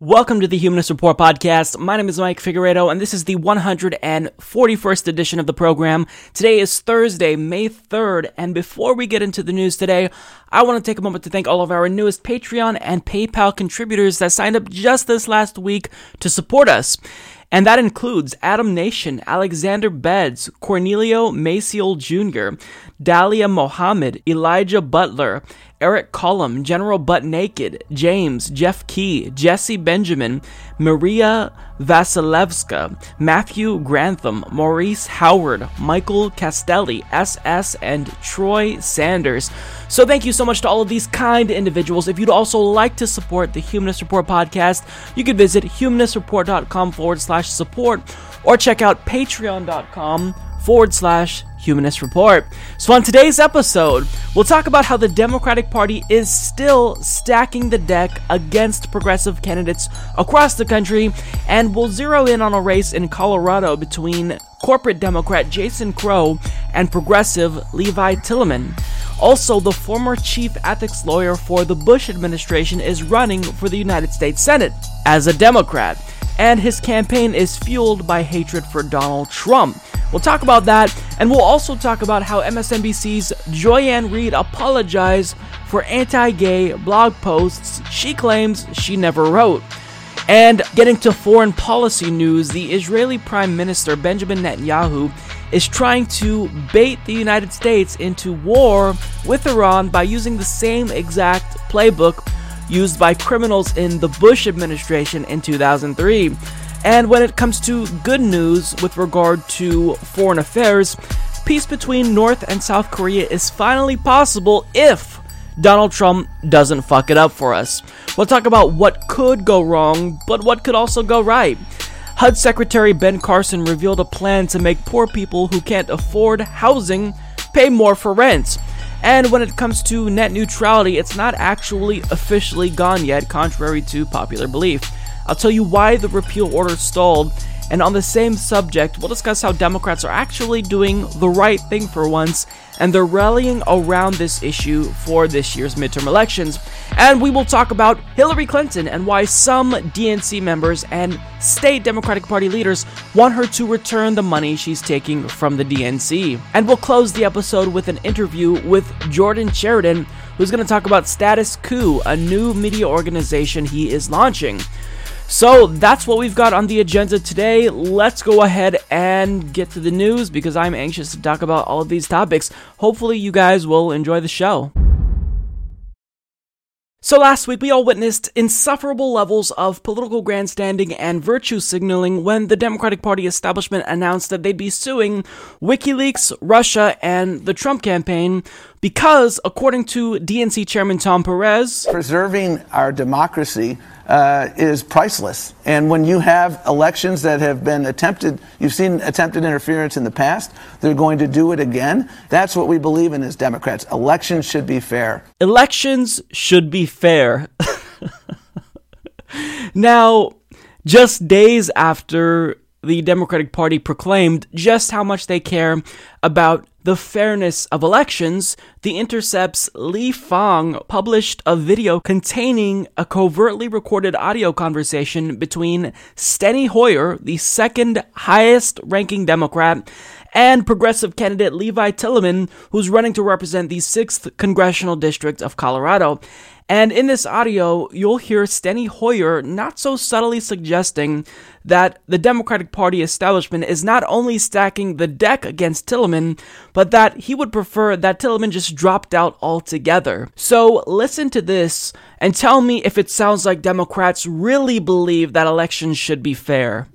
Welcome to the Humanist Report podcast. My name is Mike Figueredo, and this is the 141st edition of the program. Today is Thursday, May 3rd, and before we get into the news today, I want to take a moment to thank all of our newest Patreon and PayPal contributors that signed up just this last week to support us. And that includes Adam Nation, Alexander Beds, Cornelio Maciel Jr., Dahlia Mohammed, Elijah Butler, Eric Cullum, General Butt Naked, James, Jeff Key, Jesse Benjamin, Maria Vasilevska, Matthew Grantham, Maurice Howard, Michael Castelli, SS, and Troy Sanders. So thank you so much to all of these kind individuals. If you'd also like to support the Humanist Report podcast, you can visit humanistreport.com forward slash support or check out patreon.com forward slash Humanist Report. So, on today's episode, we'll talk about how the Democratic Party is still stacking the deck against progressive candidates across the country, and we'll zero in on a race in Colorado between corporate Democrat Jason Crow and progressive Levi Tillemann. Also, the former chief ethics lawyer for the Bush administration is running for the United States Senate as a Democrat, and his campaign is fueled by hatred for Donald Trump. We'll talk about that, and we'll also talk about how MSNBC's Joy-Ann Reid apologized for anti gay blog posts she claims she never wrote. And getting to foreign policy news, the Israeli Prime Minister Benjamin Netanyahu is trying to bait the United States into war with Iran by using the same exact playbook used by criminals in the Bush administration in 2003. And when it comes to good news with regard to foreign affairs, peace between North and South Korea is finally possible if Donald Trump doesn't fuck it up for us. We'll talk about what could go wrong, but what could also go right. HUD Secretary Ben Carson revealed a plan to make poor people who can't afford housing pay more for rent. And when it comes to net neutrality, it's not actually officially gone yet, contrary to popular belief. I'll tell you why the repeal order stalled, and on the same subject, we'll discuss how Democrats are actually doing the right thing for once, and they're rallying around this issue for this year's midterm elections. And we will talk about Hillary Clinton and why some DNC members and state Democratic Party leaders want her to return the money she's taking from the DNC. And we'll close the episode with an interview with Jordan Chariton, who's going to talk about Status Coup, a new media organization he is launching. So that's what we've got on the agenda today. Let's go ahead and get to the news because I'm anxious to talk about all of these topics. Hopefully, you guys will enjoy the show. So last week, we all witnessed insufferable levels of political grandstanding and virtue signaling when the Democratic Party establishment announced that they'd be suing WikiLeaks, Russia, and the Trump campaign because, according to DNC Chairman Tom Perez, preserving our democracy uh, is priceless. And when you have elections that have been attempted, you've seen attempted interference in the past, they're going to do it again. That's what we believe in as Democrats. Elections should be fair. Elections should be fair. now, just days after the Democratic Party proclaimed just how much they care about the fairness of elections, The Intercept's Lee Fang published a video containing a covertly recorded audio conversation between Steny Hoyer, the second highest ranking Democrat, and progressive candidate Levi Tillemann, who's running to represent the 6th congressional district of Colorado. And in this audio, you'll hear Steny Hoyer not so subtly suggesting that the Democratic Party establishment is not only stacking the deck against Tillemann, but that he would prefer that Tillemann just dropped out altogether. So listen to this and tell me if it sounds like Democrats really believe that elections should be fair.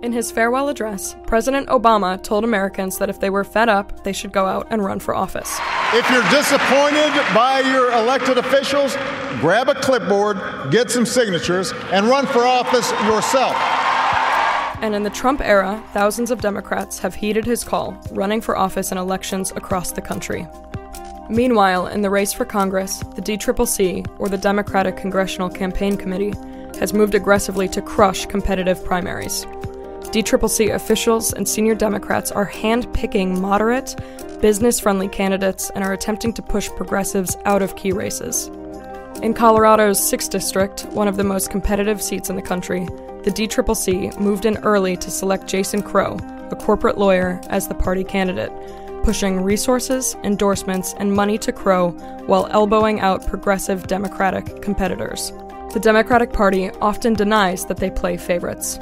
In his farewell address, President Obama told Americans that if they were fed up, they should go out and run for office. If you're disappointed by your elected officials, grab a clipboard, get some signatures, and run for office yourself. And in the Trump era, thousands of Democrats have heeded his call, running for office in elections across the country. Meanwhile, in the race for Congress, the DCCC, or the Democratic Congressional Campaign Committee, has moved aggressively to crush competitive primaries. DCCC officials and senior Democrats are hand-picking moderate, business-friendly candidates and are attempting to push progressives out of key races. In Colorado's 6th district, one of the most competitive seats in the country, the DCCC moved in early to select Jason Crow, a corporate lawyer, as the party candidate, pushing resources, endorsements, and money to Crow while elbowing out progressive Democratic competitors. The Democratic Party often denies that they play favorites.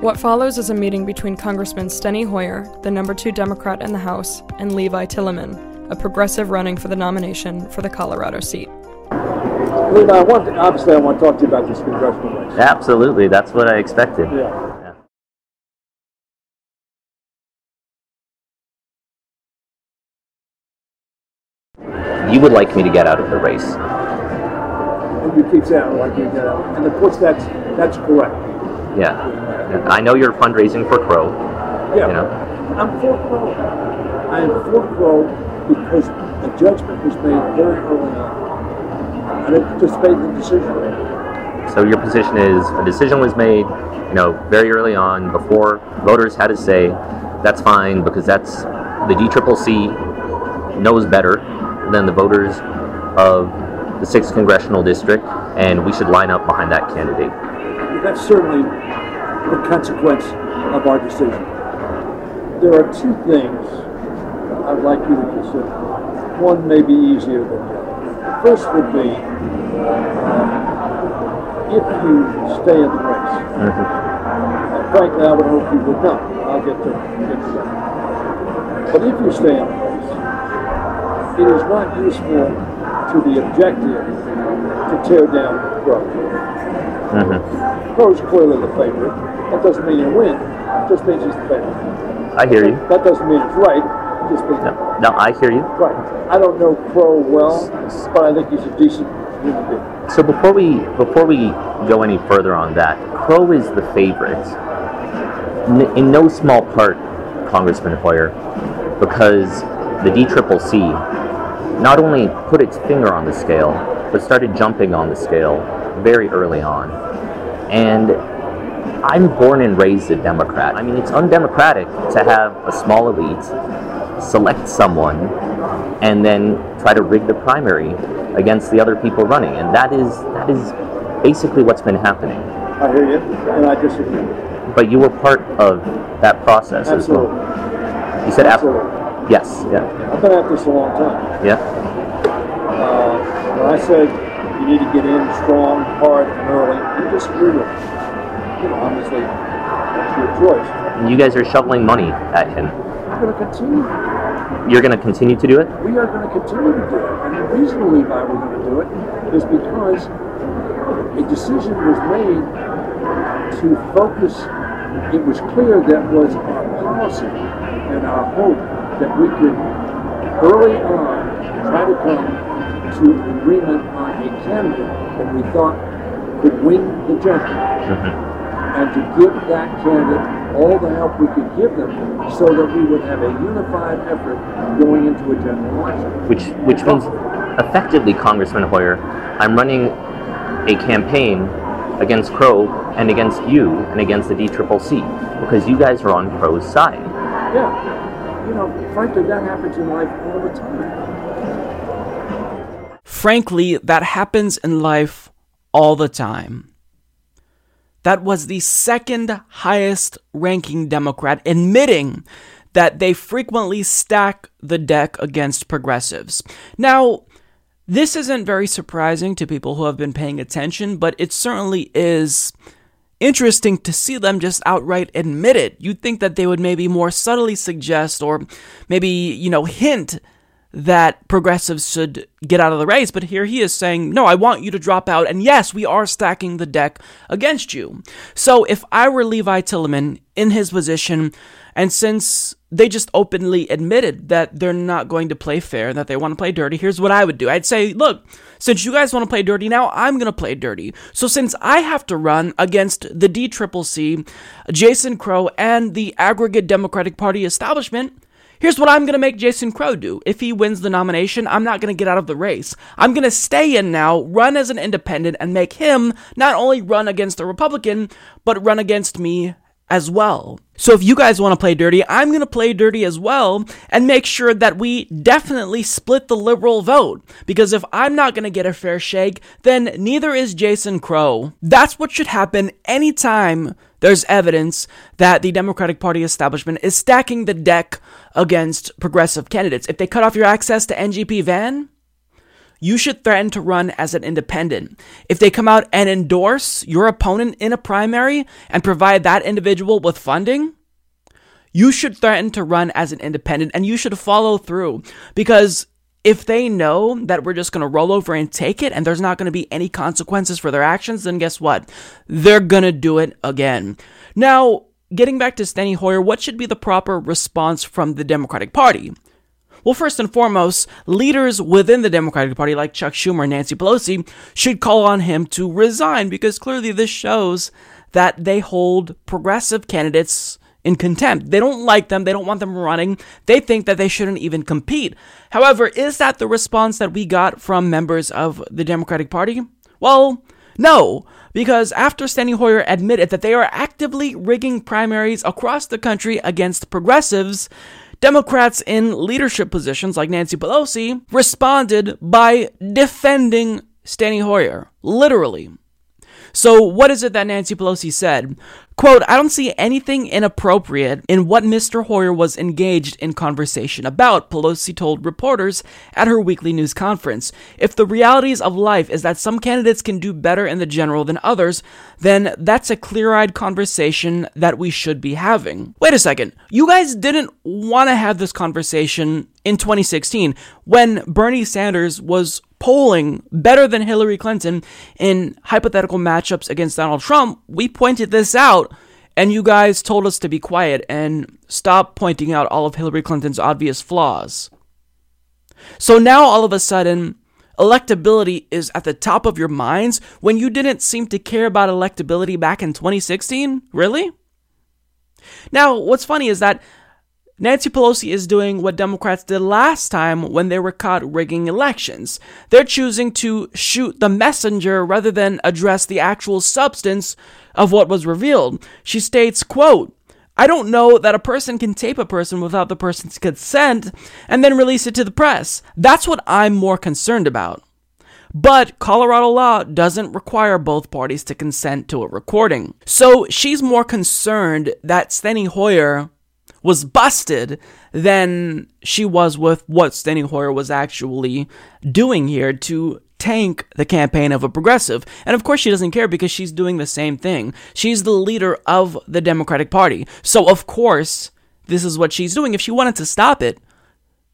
What follows is a meeting between Congressman Steny Hoyer, the number two Democrat in the House, and Levi Tillemann, a progressive running for the nomination for the Colorado seat. Levi, I want to, obviously I want to talk to you about this congressional race. Absolutely, that's what I expected. Yeah. You would like me to get out of the race. And you keep saying I like you to get out. And of course that's that's correct. Yeah. I know you're fundraising for Crow. Yeah. You know. I'm for Crow. I am for Crow because a judgment was made very early on. I didn't participate in the decision. So your position is a decision was made, you know, very early on before voters had a say that's fine because that's the DCCC knows better than the voters of the 6th congressional district and we should line up behind that candidate. That's certainly the consequence of our decision. There are two things I'd like you to consider. One may be easier than the other. First would be uh, if you stay in the race. And frankly, I would hope you would not. I'll get to, get to that. But if you stay in the race, it is not useful to the objective to tear down Crow. Crow's clearly the favorite. That doesn't mean he'll win. It just means he's the favorite. I hear you. That doesn't mean it's right. It just means No, no, I hear you. right. I don't know Crow well, but I think he's a decent human being. So before we before we go any further on that, Crow is the favorite. In no small part, Congressman Hoyer, because the DCCC not only put its finger on the scale, but started jumping on the scale very early on. And I'm born and raised a Democrat. I mean, it's undemocratic to have a small elite select someone and then try to rig the primary against the other people running. And that is that is basically what's been happening. I hear you, and I disagree. But you were part of that process Absolutely. as well. You said ab- Absolutely. Yes, yeah, I've been at this a long time. yeah. Uh, when I said you need to get in strong, hard, and early, you disagree with me. You know, obviously, that's your choice. And you guys are shoveling money at him. We're going to continue. You're going to continue to do it? We are going to continue to do it. And the reason we why we're going to do it is because a decision was made to focus. It was clear that was our policy and our hope that we could early on try to come to an agreement on a candidate that we thought could win the general mm-hmm. and to give that candidate all the help we could give them so that we would have a unified effort going into a general election. Which which means effectively, Congressman Hoyer, I'm running a campaign against Crow and against you and against the DCCC because you guys are on Crow's side. Yeah. You know, frankly, that happens in life all the time. Frankly, that happens in life all the time. That was the second highest ranking Democrat admitting that they frequently stack the deck against progressives. Now, this isn't very surprising to people who have been paying attention, but it certainly is interesting to see them just outright admit it. You'd think that they would maybe more subtly suggest or maybe, you know, hint that progressives should get out of the race, but here he is saying, No, I want you to drop out, and yes, we are stacking the deck against you. So if I were Levi Tillemann in his position, and since they just openly admitted that they're not going to play fair, that they want to play dirty. Here's what I would do I'd say, look, since you guys want to play dirty now, I'm going to play dirty. So since I have to run against the DCCC, Jason Crow, and the aggregate Democratic Party establishment, Here's what I'm going to make Jason Crow do. If he wins the nomination, I'm not going to get out of the race. I'm going to stay in now, run as an independent, and make him not only run against a Republican, but run against me as well. So if you guys want to play dirty, I'm going to play dirty as well and make sure that we definitely split the liberal vote. Because if I'm not going to get a fair shake, then neither is Jason Crow. That's what should happen anytime there's evidence that the Democratic Party establishment is stacking the deck against progressive candidates. If they cut off your access to NGP Van, you should threaten to run as an independent. If they come out and endorse your opponent in a primary and provide that individual with funding, you should threaten to run as an independent and you should follow through because if they know that we're just going to roll over and take it and there's not going to be any consequences for their actions, then guess what? They're going to do it again. Now, getting back to Steny Hoyer, what should be the proper response from the Democratic Party? Well, first and foremost, leaders within the Democratic Party, like Chuck Schumer and Nancy Pelosi, should call on him to resign because clearly this shows that they hold progressive candidates in contempt. They don't like them. They don't want them running. They think that they shouldn't even compete. However, is that the response that we got from members of the Democratic Party? Well, no, because after Steny Hoyer admitted that they are actively rigging primaries across the country against progressives, Democrats in leadership positions like Nancy Pelosi responded by defending Steny Hoyer, literally. So, what is it that Nancy Pelosi said? Quote, I don't see anything inappropriate in what Mr. Hoyer was engaged in conversation about, Pelosi told reporters at her weekly news conference. If the realities of life is that some candidates can do better in the general than others, then that's a clear eyed conversation that we should be having. Wait a second. You guys didn't want to have this conversation in 2016 when Bernie Sanders was polling better than Hillary Clinton in hypothetical matchups against Donald Trump, we pointed this out and you guys told us to be quiet and stop pointing out all of Hillary Clinton's obvious flaws. So now all of a sudden, electability is at the top of your minds when you didn't seem to care about electability back in 2016? Really? Now, what's funny is that Nancy Pelosi is doing what Democrats did last time when they were caught rigging elections. They're choosing to shoot the messenger rather than address the actual substance of what was revealed. She states, quote, I don't know that a person can tape a person without the person's consent and then release it to the press. That's what I'm more concerned about. But Colorado law doesn't require both parties to consent to a recording. So she's more concerned that Steny Hoyer was busted than she was with what Steny Hoyer was actually doing here to tank the campaign of a progressive. And of course, she doesn't care because she's doing the same thing. She's the leader of the Democratic Party. So, of course, this is what she's doing. If she wanted to stop it,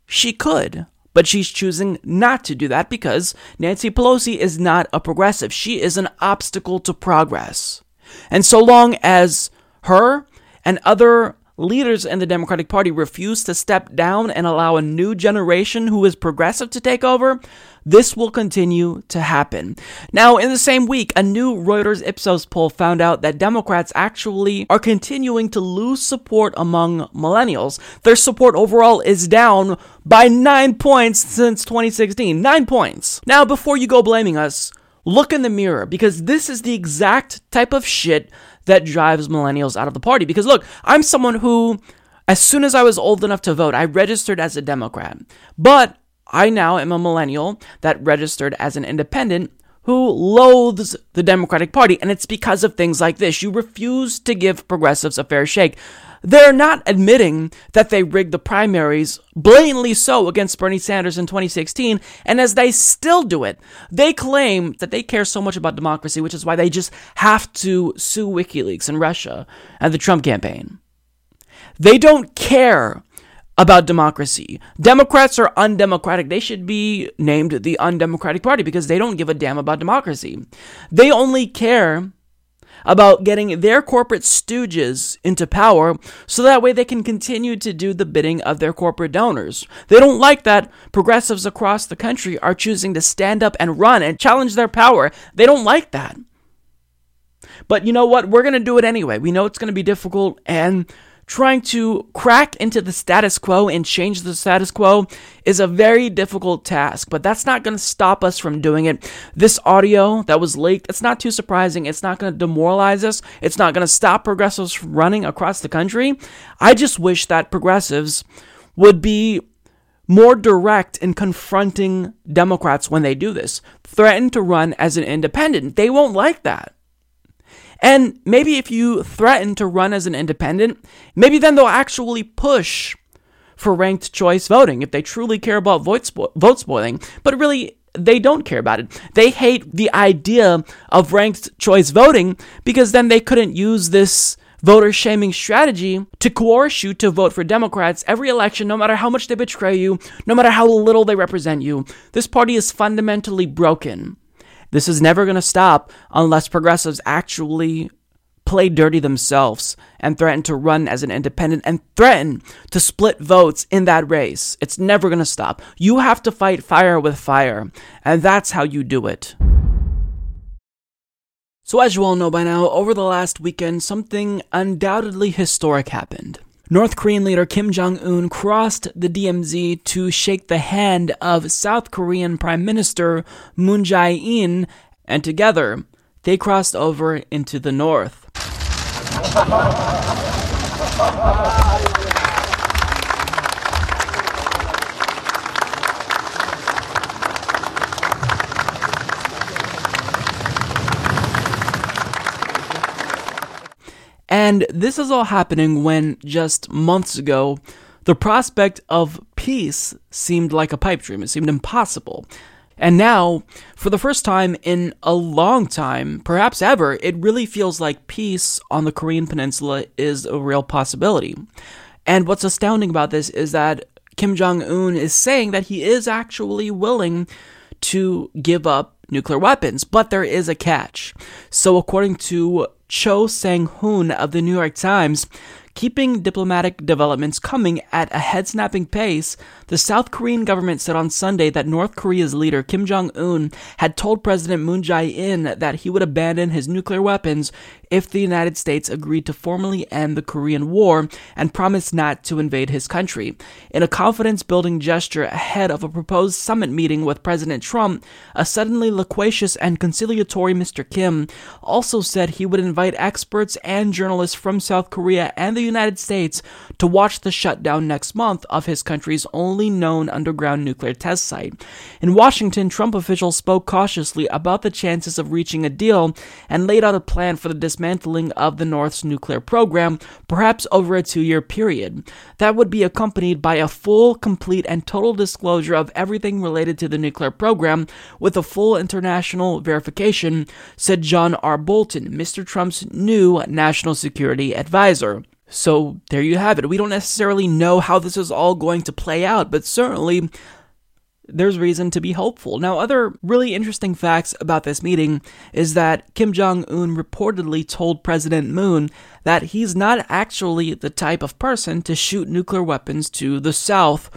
she could. But she's choosing not to do that because Nancy Pelosi is not a progressive. She is an obstacle to progress. And so long as her and other leaders in the Democratic Party refuse to step down and allow a new generation who is progressive to take over, this will continue to happen. Now, in the same week, a new Reuters Ipsos poll found out that Democrats actually are continuing to lose support among millennials. Their support overall is down by nine points since 2016. Nine points. Now, before you go blaming us, look in the mirror because this is the exact type of shit that drives millennials out of the party. Because look, I'm someone who, as soon as I was old enough to vote, I registered as a Democrat. But I now am a millennial that registered as an independent who loathes the Democratic Party, and it's because of things like this. You refuse to give progressives a fair shake. They're not admitting that they rigged the primaries, blatantly so, against Bernie Sanders in 2016, and as they still do it, they claim that they care so much about democracy, which is why they just have to sue WikiLeaks and Russia and the Trump campaign. They don't care about democracy. Democrats are undemocratic. They should be named the undemocratic party because they don't give a damn about democracy. They only care about getting their corporate stooges into power so that way they can continue to do the bidding of their corporate donors. They don't like that progressives across the country are choosing to stand up and run and challenge their power. They don't like that. But you know what? We're going to do it anyway. We know it's going to be difficult and trying to crack into the status quo and change the status quo is a very difficult task, but that's not going to stop us from doing it. This audio that was leaked, it's not too surprising. It's not going to demoralize us. It's not going to stop progressives from running across the country. I just wish that progressives would be more direct in confronting Democrats when they do this. Threaten to run as an independent. They won't like that. And maybe if you threaten to run as an independent, maybe then they'll actually push for ranked choice voting if they truly care about vote, spo- vote spoiling. But really, they don't care about it. They hate the idea of ranked choice voting because then they couldn't use this voter shaming strategy to coerce you to vote for Democrats every election, no matter how much they betray you, no matter how little they represent you. This party is fundamentally broken. This is never going to stop unless progressives actually play dirty themselves and threaten to run as an independent and threaten to split votes in that race. It's never going to stop. You have to fight fire with fire, and that's how you do it. So, as you all know by now, over the last weekend, something undoubtedly historic happened. North Korean leader Kim Jong un crossed the DMZ to shake the hand of South Korean Prime Minister Moon Jae in, and together they crossed over into the north. And this is all happening when just months ago, the prospect of peace seemed like a pipe dream. It seemed impossible. And now, for the first time in a long time, perhaps ever, it really feels like peace on the Korean Peninsula is a real possibility. And what's astounding about this is that Kim Jong un is saying that he is actually willing to give up nuclear weapons, but there is a catch. So, according to Choe Sang-Hun of the New York Times, keeping diplomatic developments coming at a head snapping pace, the South Korean government said on Sunday that North Korea's leader Kim Jong un had told President Moon Jae in that he would abandon his nuclear weapons if the United States agreed to formally end the Korean War and promised not to invade his country. In a confidence building gesture ahead of a proposed summit meeting with President Trump, a suddenly loquacious and conciliatory Mr. Kim also said he would invite experts and journalists from South Korea and the United States to watch the shutdown next month of his country's only known underground nuclear test site. In Washington, Trump officials spoke cautiously about the chances of reaching a deal and laid out a plan for the dismantling of the North's nuclear program, perhaps over a two year period. That would be accompanied by a full, complete, and total disclosure of everything related to the nuclear program with a full international verification, said John R. Bolton, Mr. Trump's new national security advisor. So there you have it. We don't necessarily know how this is all going to play out, but certainly there's reason to be hopeful. Now, other really interesting facts about this meeting is that Kim Jong un reportedly told President Moon that he's not actually the type of person to shoot nuclear weapons to the South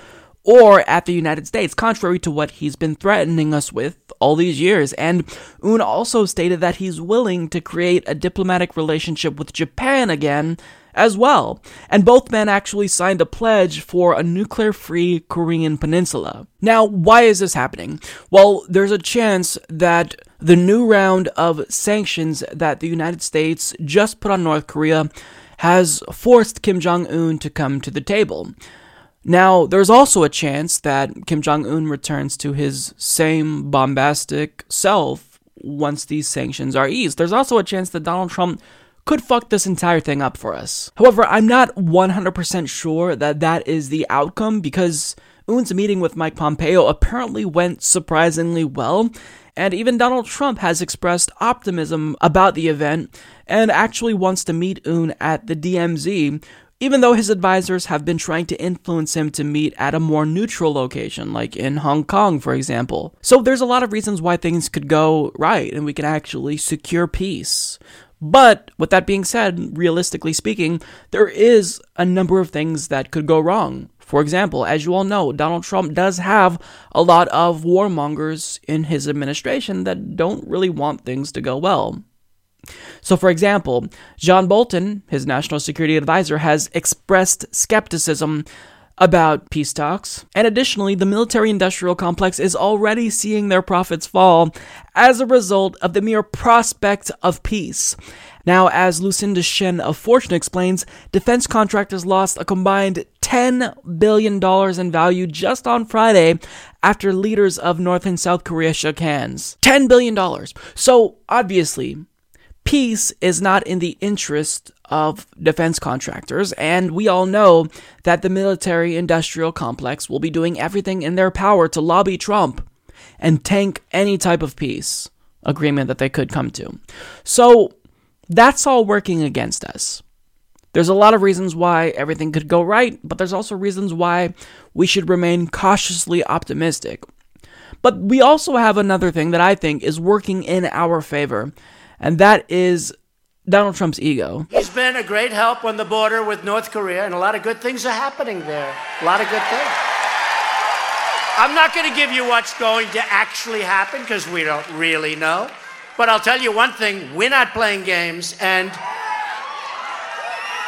or at the United States, contrary to what he's been threatening us with all these years. And Un also stated that he's willing to create a diplomatic relationship with Japan again as well, and both men actually signed a pledge for a nuclear free Korean peninsula. Now, why is this happening? Well, there's a chance that the new round of sanctions that the United States just put on North Korea has forced Kim Jong un to come to the table. Now, there's also a chance that Kim Jong un returns to his same bombastic self once these sanctions are eased. There's also a chance that Donald Trump could fuck this entire thing up for us. However, I'm not 100% sure that that is the outcome because Un's meeting with Mike Pompeo apparently went surprisingly well, and even Donald Trump has expressed optimism about the event and actually wants to meet Un at the DMZ, even though his advisors have been trying to influence him to meet at a more neutral location, like in Hong Kong, for example. So there's a lot of reasons why things could go right and we can actually secure peace. But with that being said, realistically speaking, there is a number of things that could go wrong. For example, as you all know, Donald Trump does have a lot of warmongers in his administration that don't really want things to go well. So, for example, John Bolton, his national security advisor, has expressed skepticism about peace talks. And additionally, the military industrial complex is already seeing their profits fall as a result of the mere prospect of peace. Now, as Lucinda Shen of Fortune explains, defense contractors lost a combined $10 billion in value just on Friday after leaders of North and South Korea shook hands. $10 billion. So, obviously, peace is not in the interest of defense contractors, and we all know that the military industrial complex will be doing everything in their power to lobby Trump and tank any type of peace agreement that they could come to. So that's all working against us. There's a lot of reasons why everything could go right, but there's also reasons why we should remain cautiously optimistic. But we also have another thing that I think is working in our favor, and that is Donald Trump's ego. He's been a great help on the border with North Korea, and a lot of good things are happening there. A lot of good things. I'm not going to give you what's going to actually happen because we don't really know. But I'll tell you one thing we're not playing games. And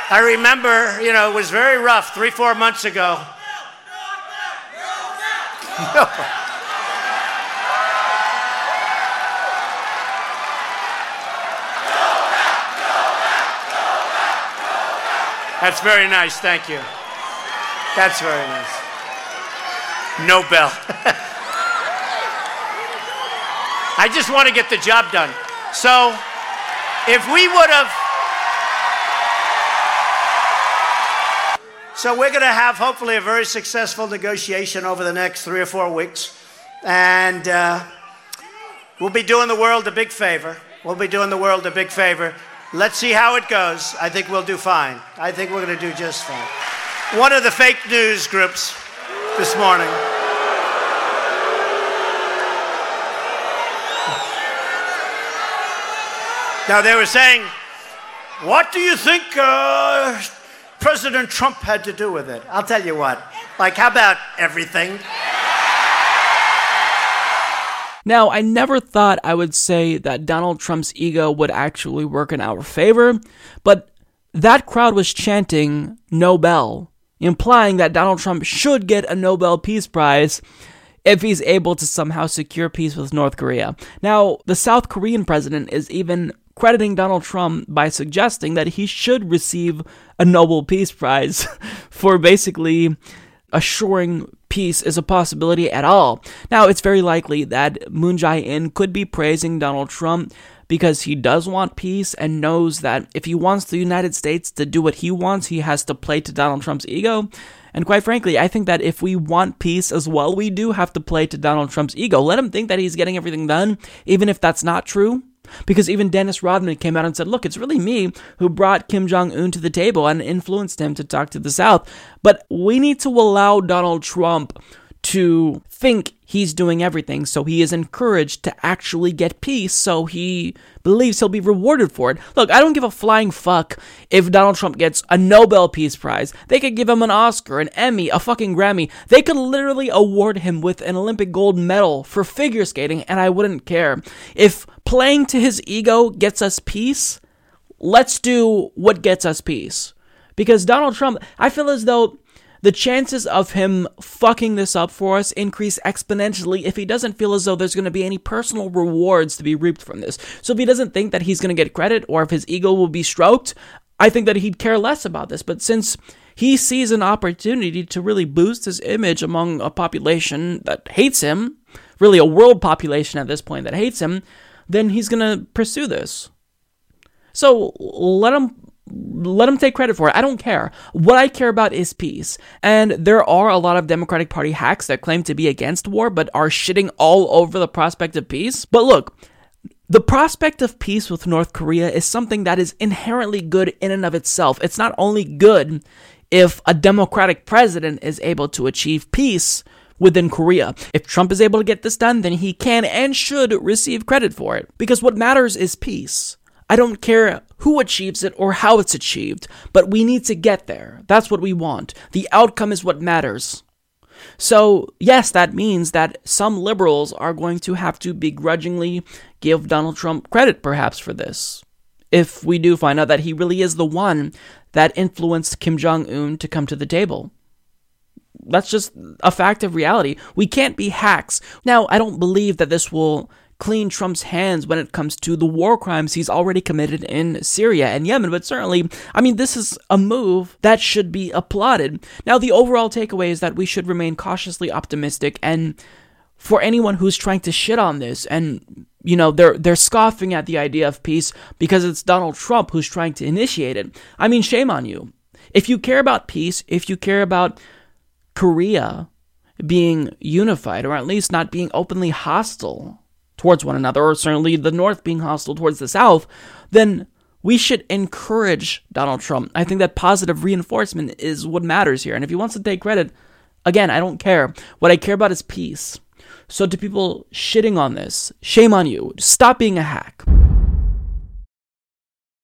I remember, you know, it was very rough three, four months ago. That's very nice. Thank you. That's very nice. No bell. I just want to get the job done. So, if we would have. So, we're going to have hopefully a very successful negotiation over the next three or four weeks. And uh, we'll be doing the world a big favor. We'll be doing the world a big favor. Let's see how it goes. I think we'll do fine. I think we're going to do just fine. One of the fake news groups this morning. Now they were saying, What do you think uh, President Trump had to do with it? I'll tell you what. Like, how about everything? Now, I never thought I would say that Donald Trump's ego would actually work in our favor, but that crowd was chanting Nobel, implying that Donald Trump should get a Nobel Peace Prize if he's able to somehow secure peace with North Korea. Now, the South Korean president is even crediting Donald Trump by suggesting that he should receive a Nobel Peace Prize for basically assuring peace is a possibility at all. Now, it's very likely that Moon Jae-in could be praising Donald Trump because he does want peace and knows that if he wants the United States to do what he wants, he has to play to Donald Trump's ego. And quite frankly, I think that if we want peace as well, we do have to play to Donald Trump's ego. Let him think that he's getting everything done, even if that's not true. Because even Dennis Rodman came out and said, look, it's really me who brought Kim Jong un to the table and influenced him to talk to the South. But we need to allow Donald Trump to think he's doing everything, so he is encouraged to actually get peace, so he believes he'll be rewarded for it. Look, I don't give a flying fuck if Donald Trump gets a Nobel Peace Prize. They could give him an Oscar, an Emmy, a fucking Grammy. They could literally award him with an Olympic gold medal for figure skating, and I wouldn't care. If playing to his ego gets us peace, let's do what gets us peace. Because Donald Trump, I feel as though the chances of him fucking this up for us increase exponentially if he doesn't feel as though there's going to be any personal rewards to be reaped from this. So if he doesn't think that he's going to get credit or if his ego will be stroked, I think that he'd care less about this. But since he sees an opportunity to really boost his image among a population that hates him, really a world population at this point that hates him, then he's going to pursue this. So let him let them take credit for it. I don't care. What I care about is peace. And there are a lot of Democratic Party hacks that claim to be against war, but are shitting all over the prospect of peace. But look, the prospect of peace with North Korea is something that is inherently good in and of itself. It's not only good if a Democratic president is able to achieve peace within Korea. If Trump is able to get this done, then he can and should receive credit for it. Because what matters is peace. I don't care who achieves it or how it's achieved, but we need to get there. That's what we want. The outcome is what matters. So, yes, that means that some liberals are going to have to begrudgingly give Donald Trump credit, perhaps, for this. If we do find out that he really is the one that influenced Kim Jong un to come to the table. That's just a fact of reality. We can't be hacks. Now, I don't believe that this will clean Trump's hands when it comes to the war crimes he's already committed in Syria and Yemen, but certainly, I mean, this is a move that should be applauded. Now, the overall takeaway is that we should remain cautiously optimistic and for anyone who's trying to shit on this and you know they're they're scoffing at the idea of peace because it's Donald Trump who's trying to initiate it. I mean, shame on you. If you care about peace, if you care about Korea being unified or at least not being openly hostile towards one another, or certainly the North being hostile towards the South, then we should encourage Donald Trump. I think that positive reinforcement is what matters here. And if he wants to take credit, again, I don't care. What I care about is peace. So, to people shitting on this, shame on you. Stop being a hack.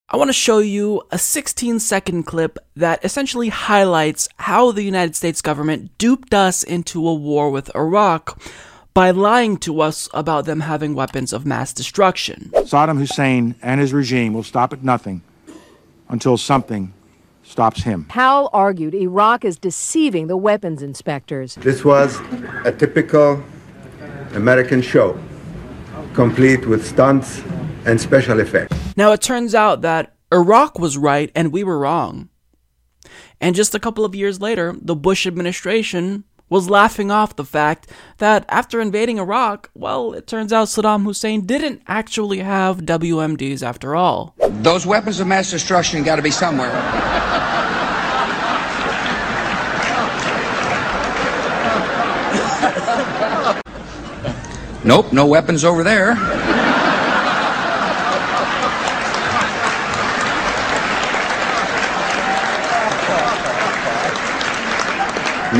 I want to show you a 16 second clip that essentially highlights how the United States government duped us into a war with Iraq by lying to us about them having weapons of mass destruction. Saddam Hussein and his regime will stop at nothing until something stops him. Powell argued Iraq is deceiving the weapons inspectors. This was a typical American show, complete with stunts and special effects. Now, it turns out that Iraq was right and we were wrong. And just a couple of years later, the Bush administration was laughing off the fact that after invading Iraq, well, it turns out Saddam Hussein didn't actually have WMDs after all. Those weapons of mass destruction got to be somewhere. nope, no weapons over there.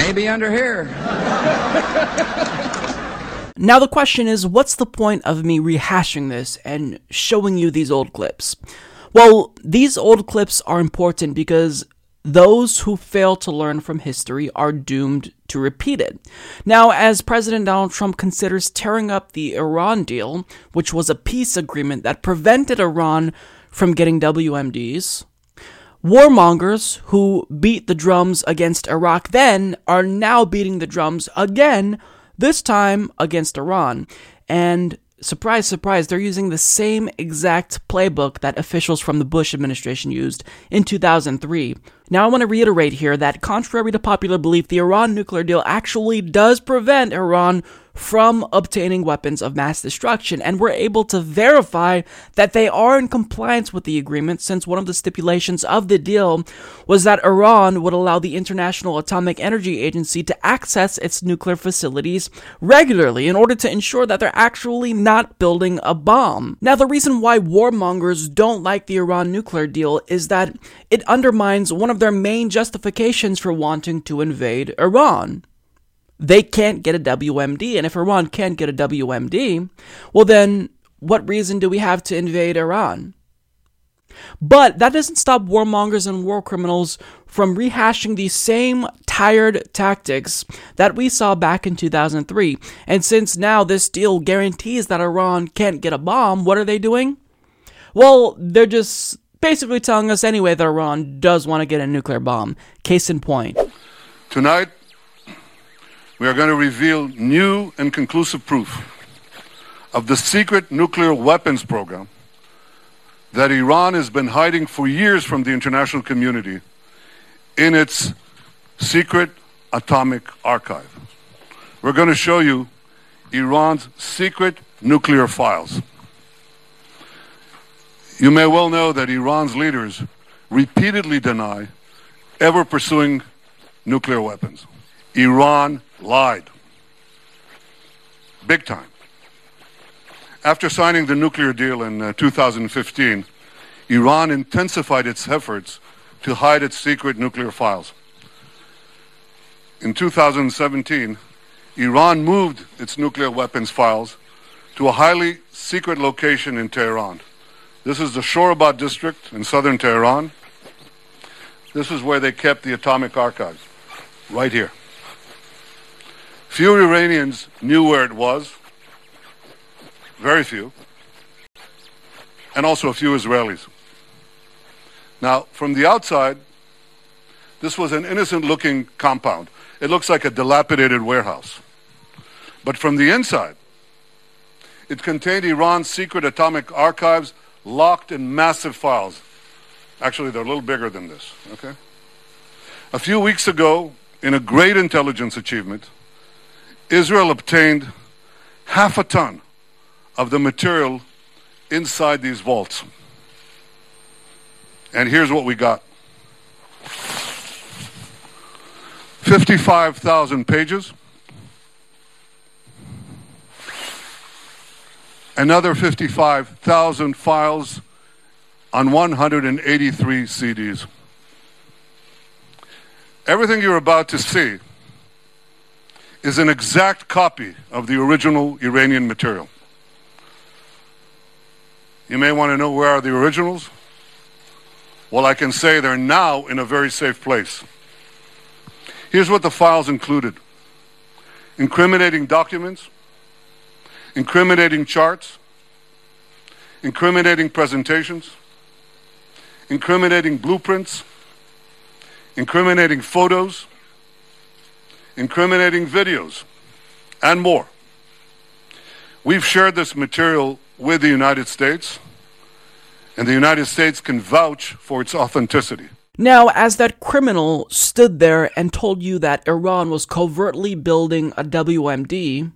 Maybe under here. now, the question is what's the point of me rehashing this and showing you these old clips? Well, these old clips are important because those who fail to learn from history are doomed to repeat it. Now, as President Donald Trump considers tearing up the Iran deal, which was a peace agreement that prevented Iran from getting WMDs, Warmongers who beat the drums against Iraq then are now beating the drums again, this time against Iran. And surprise, surprise, they're using the same exact playbook that officials from the Bush administration used in 2003. Now, I want to reiterate here that, contrary to popular belief, the Iran nuclear deal actually does prevent Iran from obtaining weapons of mass destruction, and we're able to verify that they are in compliance with the agreement since one of the stipulations of the deal was that Iran would allow the International Atomic Energy Agency to access its nuclear facilities regularly in order to ensure that they're actually not building a bomb. Now, the reason why warmongers don't like the Iran nuclear deal is that it undermines one of their main justifications for wanting to invade Iran they can't get a WMD. And if Iran can't get a WMD, well, then what reason do we have to invade Iran? But that doesn't stop warmongers and war criminals from rehashing the same tired tactics that we saw back in 2003. And since now this deal guarantees that Iran can't get a bomb, what are they doing? Well, they're just basically telling us anyway that Iran does want to get a nuclear bomb. Case in point. Tonight, we are going to reveal new and conclusive proof of the secret nuclear weapons program that Iran has been hiding for years from the international community in its secret atomic archive. We're going to show you Iran's secret nuclear files. You may well know that Iran's leaders repeatedly deny ever pursuing nuclear weapons. Iran lied. Big time. After signing the nuclear deal in uh, 2015, Iran intensified its efforts to hide its secret nuclear files. In 2017, Iran moved its nuclear weapons files to a highly secret location in Tehran, This is the Shohrabad district in southern Tehran. This is where they kept the atomic archives, right here. Few Iranians knew where it was, very few, and also a few Israelis. Now, from the outside, this was an innocent looking compound. It looks like a dilapidated warehouse. But from the inside, it contained Iran's secret atomic archives locked in massive files. Actually, they're a little bigger than this, okay? A few weeks ago, in a great intelligence achievement, Israel obtained half a ton of the material inside these vaults. And here's what we got 55,000 pages. Another 55,000 files on 183 CDs. Everything you're about to see is an exact copy of the original Iranian material. You may want to know where are the originals? Well, I can say they're now in a very safe place. Here's what the files included incriminating documents, incriminating charts, incriminating presentations, incriminating blueprints, incriminating photos, incriminating videos, and more. We've shared this material with the United States, and the United States can vouch for its authenticity. Now, as that criminal stood there and told you that Iran was covertly building a WMD,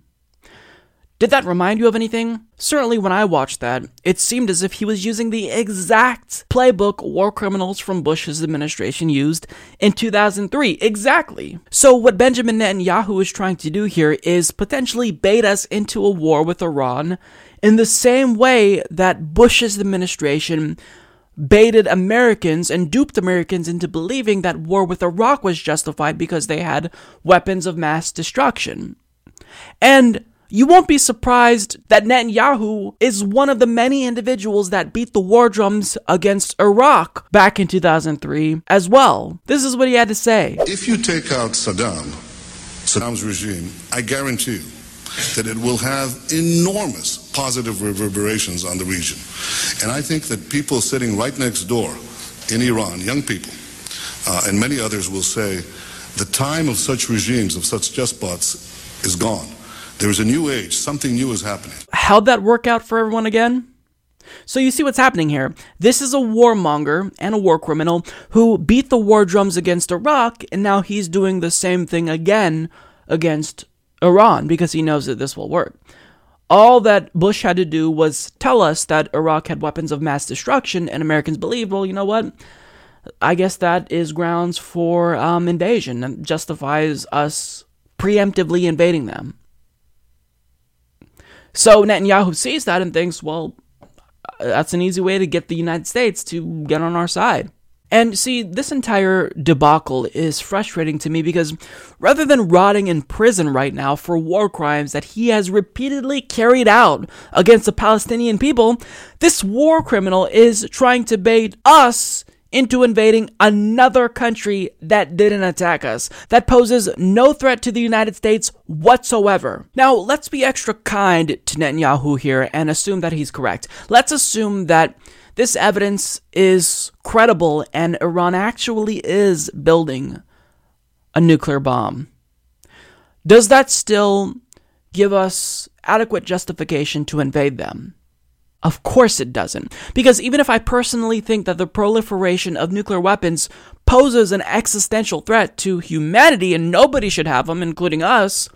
did that remind you of anything? Certainly, when I watched that, it seemed as if he was using the exact playbook war criminals from Bush's administration used in 2003. Exactly. So, what Benjamin Netanyahu is trying to do here is potentially bait us into a war with Iran in the same way that Bush's administration baited Americans and duped Americans into believing that war with Iraq was justified because they had weapons of mass destruction. And you won't be surprised that Netanyahu is one of the many individuals that beat the war drums against Iraq back in 2003 as well. This is what he had to say. If you take out Saddam, Saddam's regime, I guarantee you that it will have enormous positive reverberations on the region. And I think that people sitting right next door in Iran, young people, uh, and many others will say the time of such regimes, of such despots, is gone. There's a new age, something new is happening. How'd that work out for everyone again? So you see what's happening here. This is a warmonger and a war criminal who beat the war drums against Iraq, and now he's doing the same thing again against Iran because he knows that this will work. All that Bush had to do was tell us that Iraq had weapons of mass destruction, and Americans believed, well, you know what? I guess that is grounds for um, invasion and justifies us preemptively invading them. So Netanyahu sees that and thinks, well, that's an easy way to get the United States to get on our side. And see, this entire debacle is frustrating to me because rather than rotting in prison right now for war crimes that he has repeatedly carried out against the Palestinian people, this war criminal is trying to bait us into invading another country that didn't attack us, that poses no threat to the United States whatsoever. Now, let's be extra kind to Netanyahu here and assume that he's correct. Let's assume that this evidence is credible and Iran actually is building a nuclear bomb. Does that still give us adequate justification to invade them? Of course it doesn't. Because even if I personally think that the proliferation of nuclear weapons poses an existential threat to humanity and nobody should have them, including us,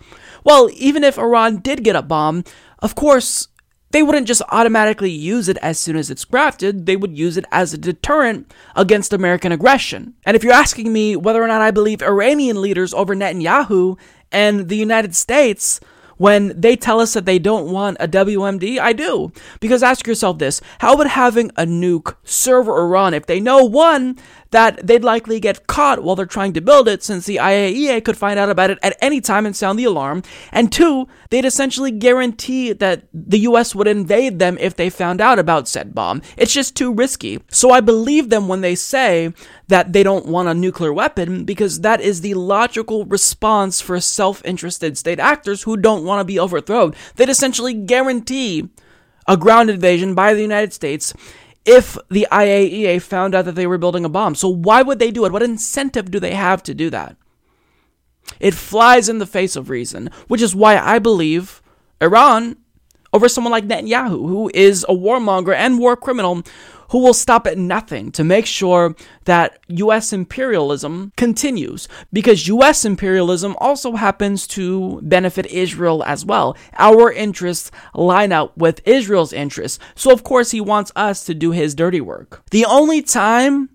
well, even if Iran did get a bomb, of course, they wouldn't just automatically use it as soon as it's crafted, they would use it as a deterrent against American aggression. And if you're asking me whether or not I believe Iranian leaders over Netanyahu and the United States, when they tell us that they don't want a WMD? I do. Because ask yourself this how would having a nuke serve Iran if they know one, that they'd likely get caught while they're trying to build it since the IAEA could find out about it at any time and sound the alarm, and two, they'd essentially guarantee that the US would invade them if they found out about said bomb. It's just too risky. So I believe them when they say that they don't want a nuclear weapon because that is the logical response for self interested state actors who don't want to be overthrown. They'd essentially guarantee a ground invasion by the United States if the IAEA found out that they were building a bomb. So why would they do it? What incentive do they have to do that? It flies in the face of reason, which is why I believe Iran over someone like Netanyahu, who is a warmonger and war criminal who will stop at nothing to make sure that US imperialism continues. Because US imperialism also happens to benefit Israel as well. Our interests line up with Israel's interests. So, of course, he wants us to do his dirty work. The only time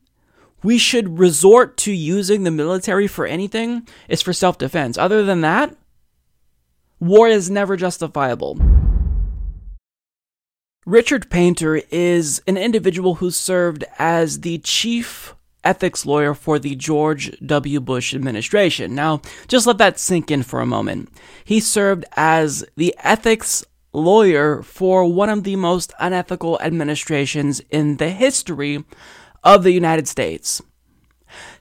we should resort to using the military for anything is for self defense. Other than that, war is never justifiable. Richard Painter is an individual who served as the chief ethics lawyer for the George W. Bush administration. Now, just let that sink in for a moment. He served as the ethics lawyer for one of the most unethical administrations in the history of the United States.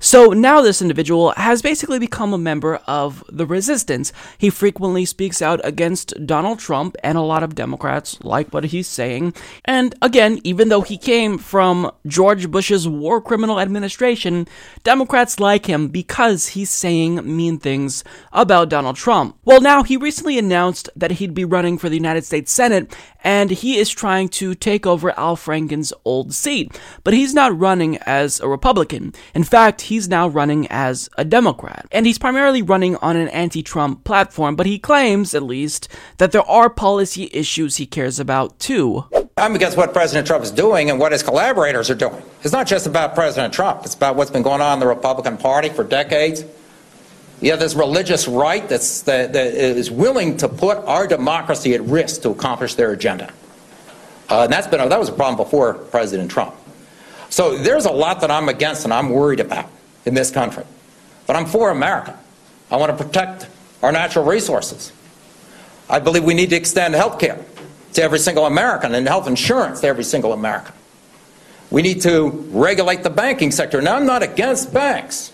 So now this individual has basically become a member of the resistance. He frequently speaks out against Donald Trump, and a lot of Democrats like what he's saying. And again, even though he came from George Bush's war criminal administration, Democrats like him because he's saying mean things about Donald Trump. Well, now he recently announced that he'd be running for the United States Senate, and he is trying to take over Al Franken's old seat. But he's not running as a Republican. In fact, he's now running as a Democrat. And he's primarily running on an anti Trump platform, but he claims, at least, that there are policy issues he cares about too. I'm against what President Trump is doing and what his collaborators are doing. It's not just about President Trump, it's about what's been going on in the Republican Party for decades. You have this religious right that's, that, that is willing to put our democracy at risk to accomplish their agenda. Uh, and that's been, that was a problem before President Trump. So there's a lot that I'm against and I'm worried about in this country. But I'm for America. I want to protect our natural resources. I believe we need to extend health care to every single American and health insurance to every single American. We need to regulate the banking sector. Now, I'm not against banks.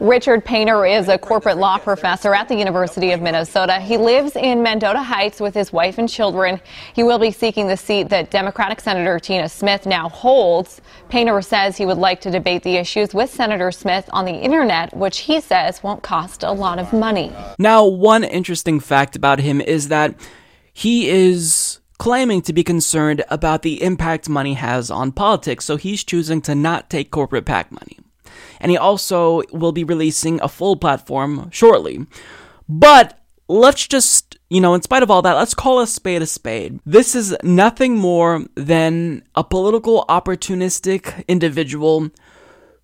Richard Painter is a corporate law professor at the University of Minnesota. He lives in Mendota Heights with his wife and children. He will be seeking the seat that Democratic Senator Tina Smith now holds. Painter says he would like to debate the issues with Senator Smith on the internet, which he says won't cost a lot of money. Now, one interesting fact about him is that he is claiming to be concerned about the impact money has on politics, so he's choosing to not take corporate PAC money and he also will be releasing a full platform shortly. But let's just, you know, in spite of all that, let's call a spade a spade. This is nothing more than a political opportunistic individual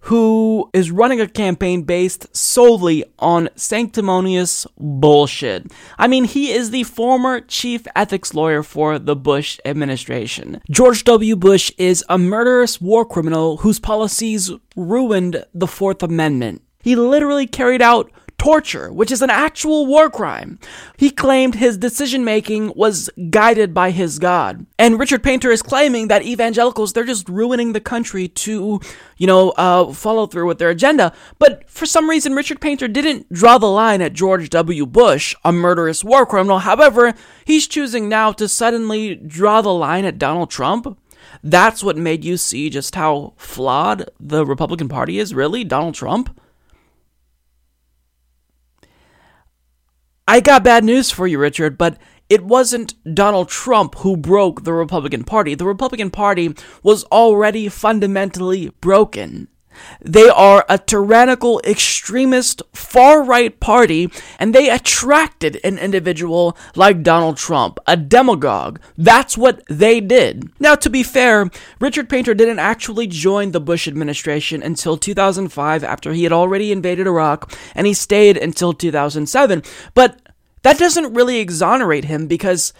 who is running a campaign based solely on sanctimonious bullshit. I mean, he is the former chief ethics lawyer for the Bush administration. George W. Bush is a murderous war criminal whose policies ruined the Fourth Amendment. He literally carried out torture, which is an actual war crime. He claimed his decision making was guided by his God. And Richard Painter is claiming that evangelicals, they're just ruining the country to, you know, uh, follow through with their agenda. But for some reason, Richard Painter didn't draw the line at George W. Bush, a murderous war criminal. However, he's choosing now to suddenly draw the line at Donald Trump. That's what made you see just how flawed the Republican Party is, really? Donald Trump? I got bad news for you, Richard, but it wasn't Donald Trump who broke the Republican Party. The Republican Party was already fundamentally broken. They are a tyrannical, extremist, far right party, and they attracted an individual like Donald Trump, a demagogue. That's what they did. Now, to be fair, Richard Painter didn't actually join the Bush administration until 2005 after he had already invaded Iraq, and he stayed until 2007. But that doesn't really exonerate him because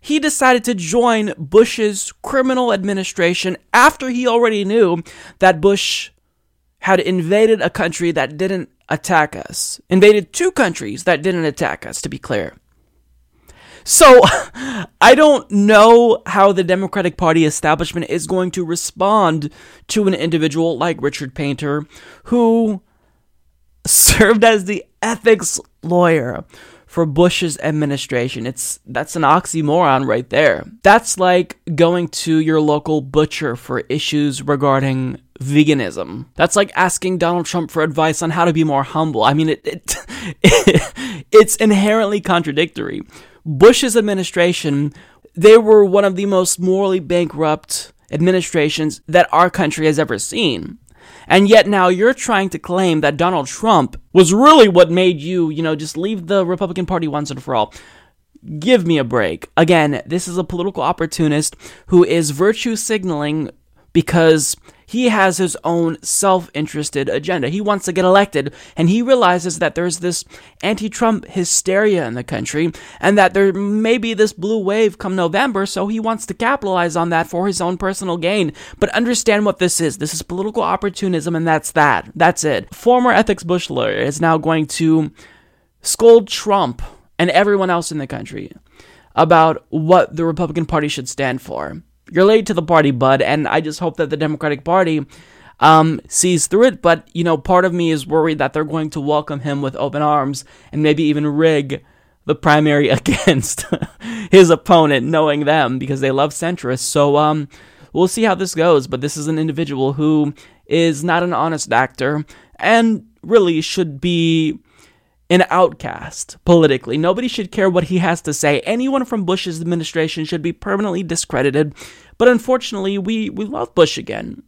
he decided to join Bush's criminal administration after he already knew that Bush had invaded a country that didn't attack us. Invaded two countries that didn't attack us, to be clear. So, I don't know how the Democratic Party establishment is going to respond to an individual like Richard Painter, who served as the ethics lawyer for Bush's administration. It's that's an oxymoron right there. That's like going to your local butcher for issues regarding veganism. That's like asking Donald Trump for advice on how to be more humble. I mean it, it, it it's inherently contradictory. Bush's administration, they were one of the most morally bankrupt administrations that our country has ever seen. And yet now you're trying to claim that Donald Trump was really what made you, you know, just leave the Republican Party once and for all. Give me a break. Again, this is a political opportunist who is virtue signaling because he has his own self interested agenda. He wants to get elected, and he realizes that there's this anti Trump hysteria in the country, and that there may be this blue wave come November, so he wants to capitalize on that for his own personal gain. But understand what this is this is political opportunism, and that's that. That's it. Former ethics Bush lawyer is now going to scold Trump and everyone else in the country about what the Republican Party should stand for. You're late to the party, bud, and I just hope that the Democratic Party um, sees through it. But, you know, part of me is worried that they're going to welcome him with open arms and maybe even rig the primary against his opponent, knowing them because they love centrists. So, um, we'll see how this goes. But this is an individual who is not an honest actor and really should be an outcast politically. Nobody should care what he has to say. Anyone from Bush's administration should be permanently discredited. But unfortunately, we, we love Bush again.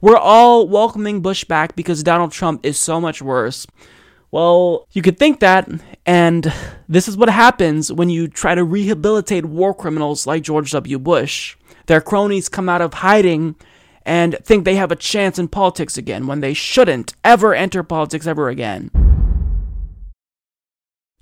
We're all welcoming Bush back because Donald Trump is so much worse. Well, you could think that, and this is what happens when you try to rehabilitate war criminals like George W. Bush. Their cronies come out of hiding and think they have a chance in politics again when they shouldn't ever enter politics ever again.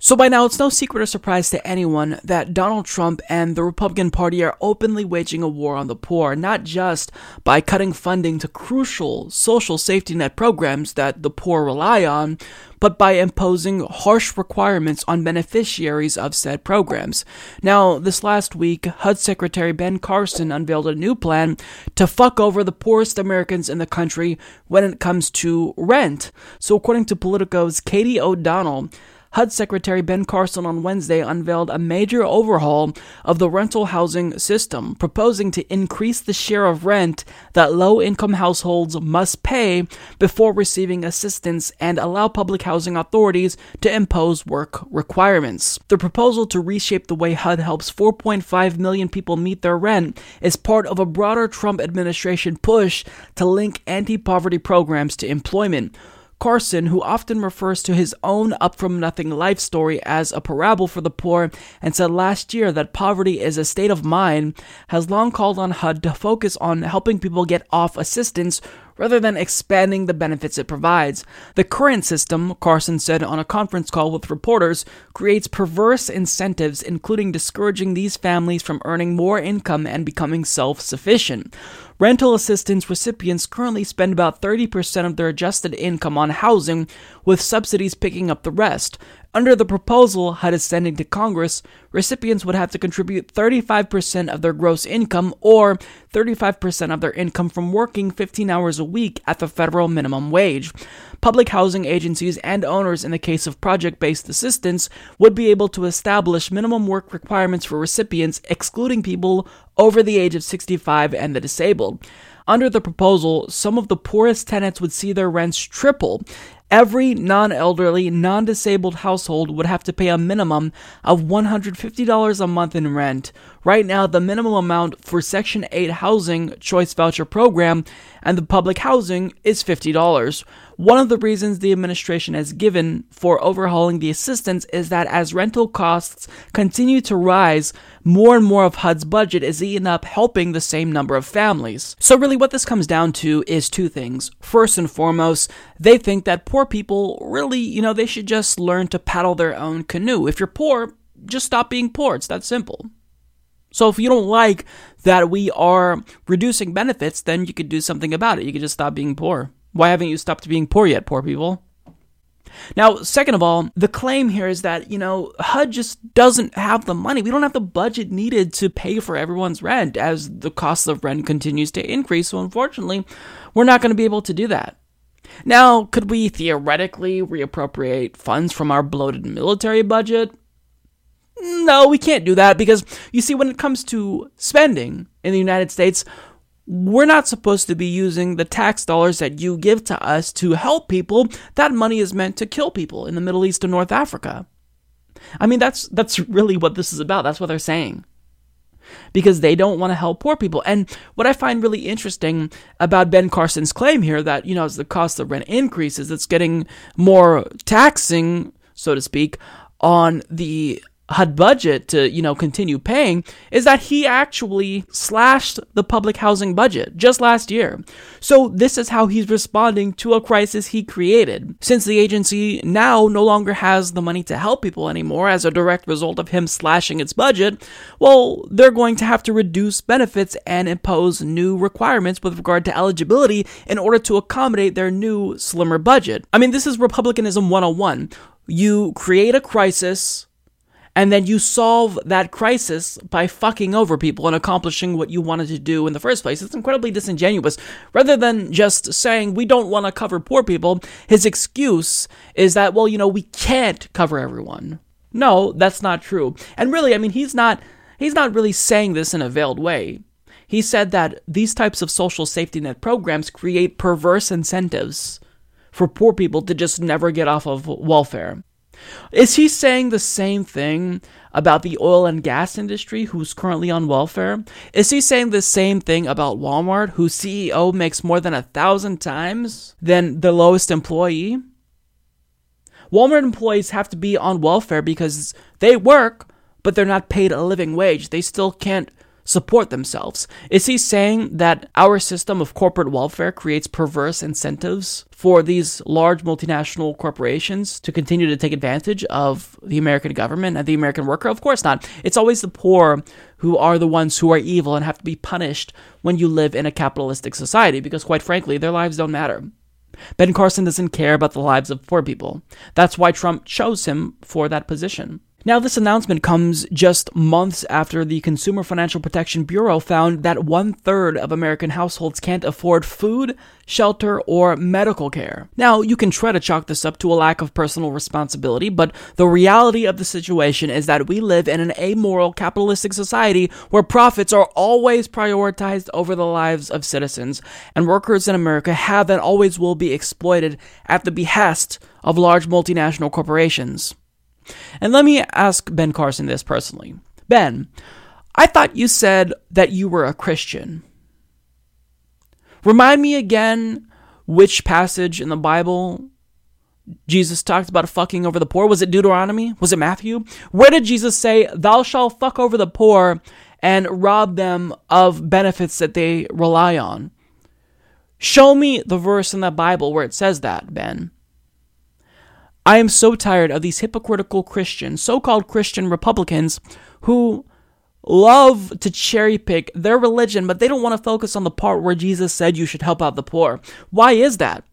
So by now, it's no secret or surprise to anyone that Donald Trump and the Republican Party are openly waging a war on the poor, not just by cutting funding to crucial social safety net programs that the poor rely on, but by imposing harsh requirements on beneficiaries of said programs. Now, this last week, HUD Secretary Ben Carson unveiled a new plan to fuck over the poorest Americans in the country when it comes to rent. So according to Politico's Katy O'Donnell, HUD Secretary Ben Carson on Wednesday unveiled a major overhaul of the rental housing system, proposing to increase the share of rent that low income households must pay before receiving assistance and allow public housing authorities to impose work requirements. The proposal to reshape the way HUD helps 4.5 million people meet their rent is part of a broader Trump administration push to link anti poverty programs to employment. Carson, who often refers to his own up from nothing life story as a parable for the poor and said last year that poverty is a state of mind, has long called on HUD to focus on helping people get off assistance rather than expanding the benefits it provides. The current system, Carson said on a conference call with reporters, creates perverse incentives, including discouraging these families from earning more income and becoming self sufficient. Rental assistance recipients currently spend about 30% of their adjusted income on housing, with subsidies picking up the rest. Under the proposal HUD is sending to Congress, recipients would have to contribute 35% of their gross income or 35% of their income from working 15 hours a week at the federal minimum wage. Public housing agencies and owners, in the case of project based assistance, would be able to establish minimum work requirements for recipients, excluding people over the age of 65 and the disabled. Under the proposal, some of the poorest tenants would see their rents triple Every non elderly, non disabled household would have to pay a minimum of $150 a month in rent. Right now, the minimum amount for Section 8 housing choice voucher program and the public housing is $50. One of the reasons the administration has given for overhauling the assistance is that as rental costs continue to rise, more and more of HUD's budget is eaten up helping the same number of families. So, really, what this comes down to is two things. First and foremost, they think that poor people really, you know, they should just learn to paddle their own canoe. If you're poor, just stop being poor. It's that simple. So if you don't like that we are reducing benefits, then you could do something about it. You could just stop being poor. Why haven't you stopped being poor yet, poor people? Now, second of all, the claim here is that, you know, HUD just doesn't have the money. We don't have the budget needed to pay for everyone's rent as the cost of rent continues to increase. So, unfortunately, we're not going to be able to do that. Now, could we theoretically reappropriate funds from our bloated military budget? No, we can't do that because you see, when it comes to spending in the United States, we're not supposed to be using the tax dollars that you give to us to help people. That money is meant to kill people in the Middle East and North Africa. I mean, that's that's really what this is about. That's what they're saying. Because they don't want to help poor people. And what I find really interesting about Ben Carson's claim here that, you know, as the cost of rent increases, it's getting more taxing, so to speak, on the HUD budget to, you know, continue paying is that he actually slashed the public housing budget just last year. So this is how he's responding to a crisis he created. Since the agency now no longer has the money to help people anymore as a direct result of him slashing its budget, well, they're going to have to reduce benefits and impose new requirements with regard to eligibility in order to accommodate their new slimmer budget. I mean, this is Republicanism 101. You create a crisis and then you solve that crisis by fucking over people and accomplishing what you wanted to do in the first place. It's incredibly disingenuous. Rather than just saying, we don't want to cover poor people, his excuse is that, well, you know, we can't cover everyone. No, that's not true. And really, I mean, he's not. He's not really saying this in a veiled way. He said that these types of social safety net programs create perverse incentives for poor people to just never get off of welfare. Is he saying the same thing about the oil and gas industry who's currently on welfare? Is he saying the same thing about Walmart, whose CEO makes more than a thousand times than the lowest employee? Walmart employees have to be on welfare because they work, but they're not paid a living wage. They still can't support themselves. Is he saying that our system of corporate welfare creates perverse incentives for these large multinational corporations to continue to take advantage of the American government and the American worker? Of course not. It's always the poor who are the ones who are evil and have to be punished when you live in a capitalistic society because, quite frankly, their lives don't matter. Ben Carson doesn't care about the lives of poor people. That's why Trump chose him for that position. Now, this announcement comes just months after the Consumer Financial Protection Bureau found that one third of American households can't afford food, shelter, or medical care. Now, you can try to chalk this up to a lack of personal responsibility, but the reality of the situation is that we live in an amoral capitalistic society where profits are always prioritized over the lives of citizens, and workers in America have and always will be exploited at the behest of large multinational corporations. And let me ask Ben Carson this personally. Ben, I thought you said that you were a Christian. Remind me again which passage in the Bible Jesus talked about fucking over the poor. Was it Deuteronomy? Was it Matthew? Where did Jesus say, Thou shalt fuck over the poor and rob them of benefits that they rely on? Show me the verse in the Bible where it says that, Ben. I am so tired of these hypocritical Christians, so called Christian Republicans, who love to cherry pick their religion, but they don't want to focus on the part where Jesus said you should help out the poor. Why is that?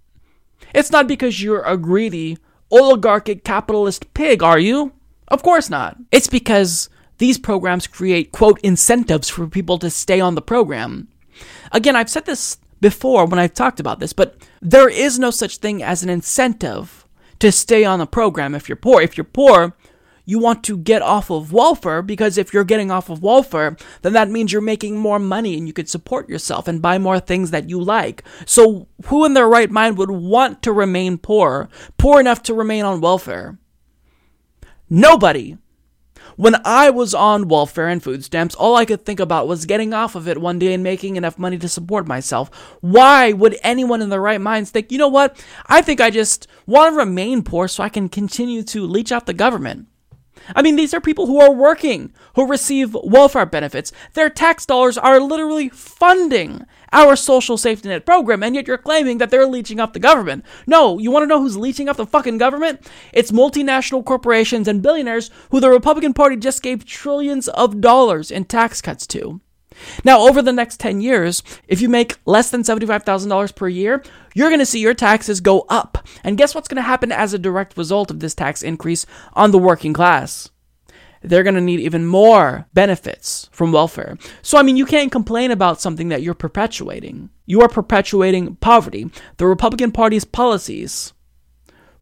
It's not because you're a greedy, oligarchic capitalist pig, are you? Of course not. It's because these programs create, quote, incentives for people to stay on the program. Again, I've said this before when I've talked about this, but there is no such thing as an incentive to stay on the program if you're poor. If you're poor, you want to get off of welfare because if you're getting off of welfare, then that means you're making more money and you could support yourself and buy more things that you like. So, who in their right mind would want to remain poor, poor enough to remain on welfare? Nobody. When I was on welfare and food stamps, all I could think about was getting off of it one day and making enough money to support myself. Why would anyone in their right minds think, you know what? I think I just want to remain poor so I can continue to leech out the government. I mean, these are people who are working, who receive welfare benefits. Their tax dollars are literally funding our social safety net program, and yet you're claiming that they're leeching off the government. No, you want to know who's leeching off the fucking government? It's multinational corporations and billionaires who the Republican Party just gave trillions of dollars in tax cuts to. Now, over the next 10 years, if you make less than $75,000 per year, you're going to see your taxes go up. And guess what's going to happen as a direct result of this tax increase on the working class? They're going to need even more benefits from welfare. So, I mean, you can't complain about something that you're perpetuating. You are perpetuating poverty. The Republican Party's policies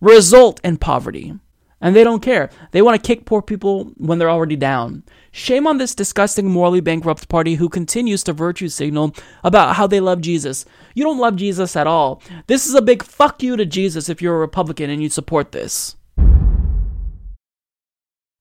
result in poverty. And they don't care. They want to kick poor people when they're already down. Shame on this disgusting, morally bankrupt party who continues to virtue signal about how they love Jesus. You don't love Jesus at all. This is a big fuck you to Jesus if you're a Republican and you support this.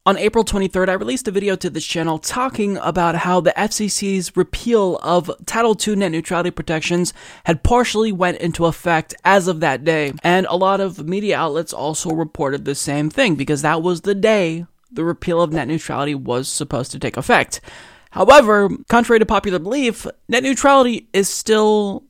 On April 23rd, I released a video to this channel talking about how the FCC's repeal of Title II net neutrality protections had partially went into effect as of that day. And a lot of media outlets also reported the same thing because that was the day the repeal of net neutrality was supposed to take effect. However, contrary to popular belief, net neutrality is still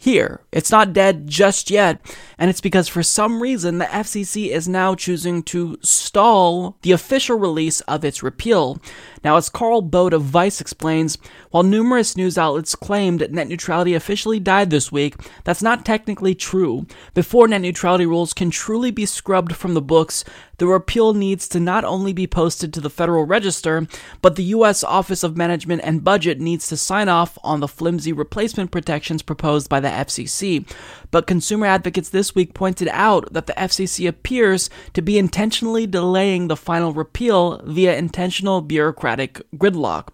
here. It's not dead just yet, and it's because for some reason the FCC is now choosing to stall the official release of its repeal. Now, as Karl Bode of Vice explains, while numerous news outlets claimed net neutrality officially died this week, that's not technically true. Before net neutrality rules can truly be scrubbed from the books, the repeal needs to not only be posted to the Federal Register, but the U.S. Office of Management and Budget needs to sign off on the flimsy replacement protections proposed by the FCC. But consumer advocates this week pointed out that the FCC appears to be intentionally delaying the final repeal via intentional bureaucratic gridlock.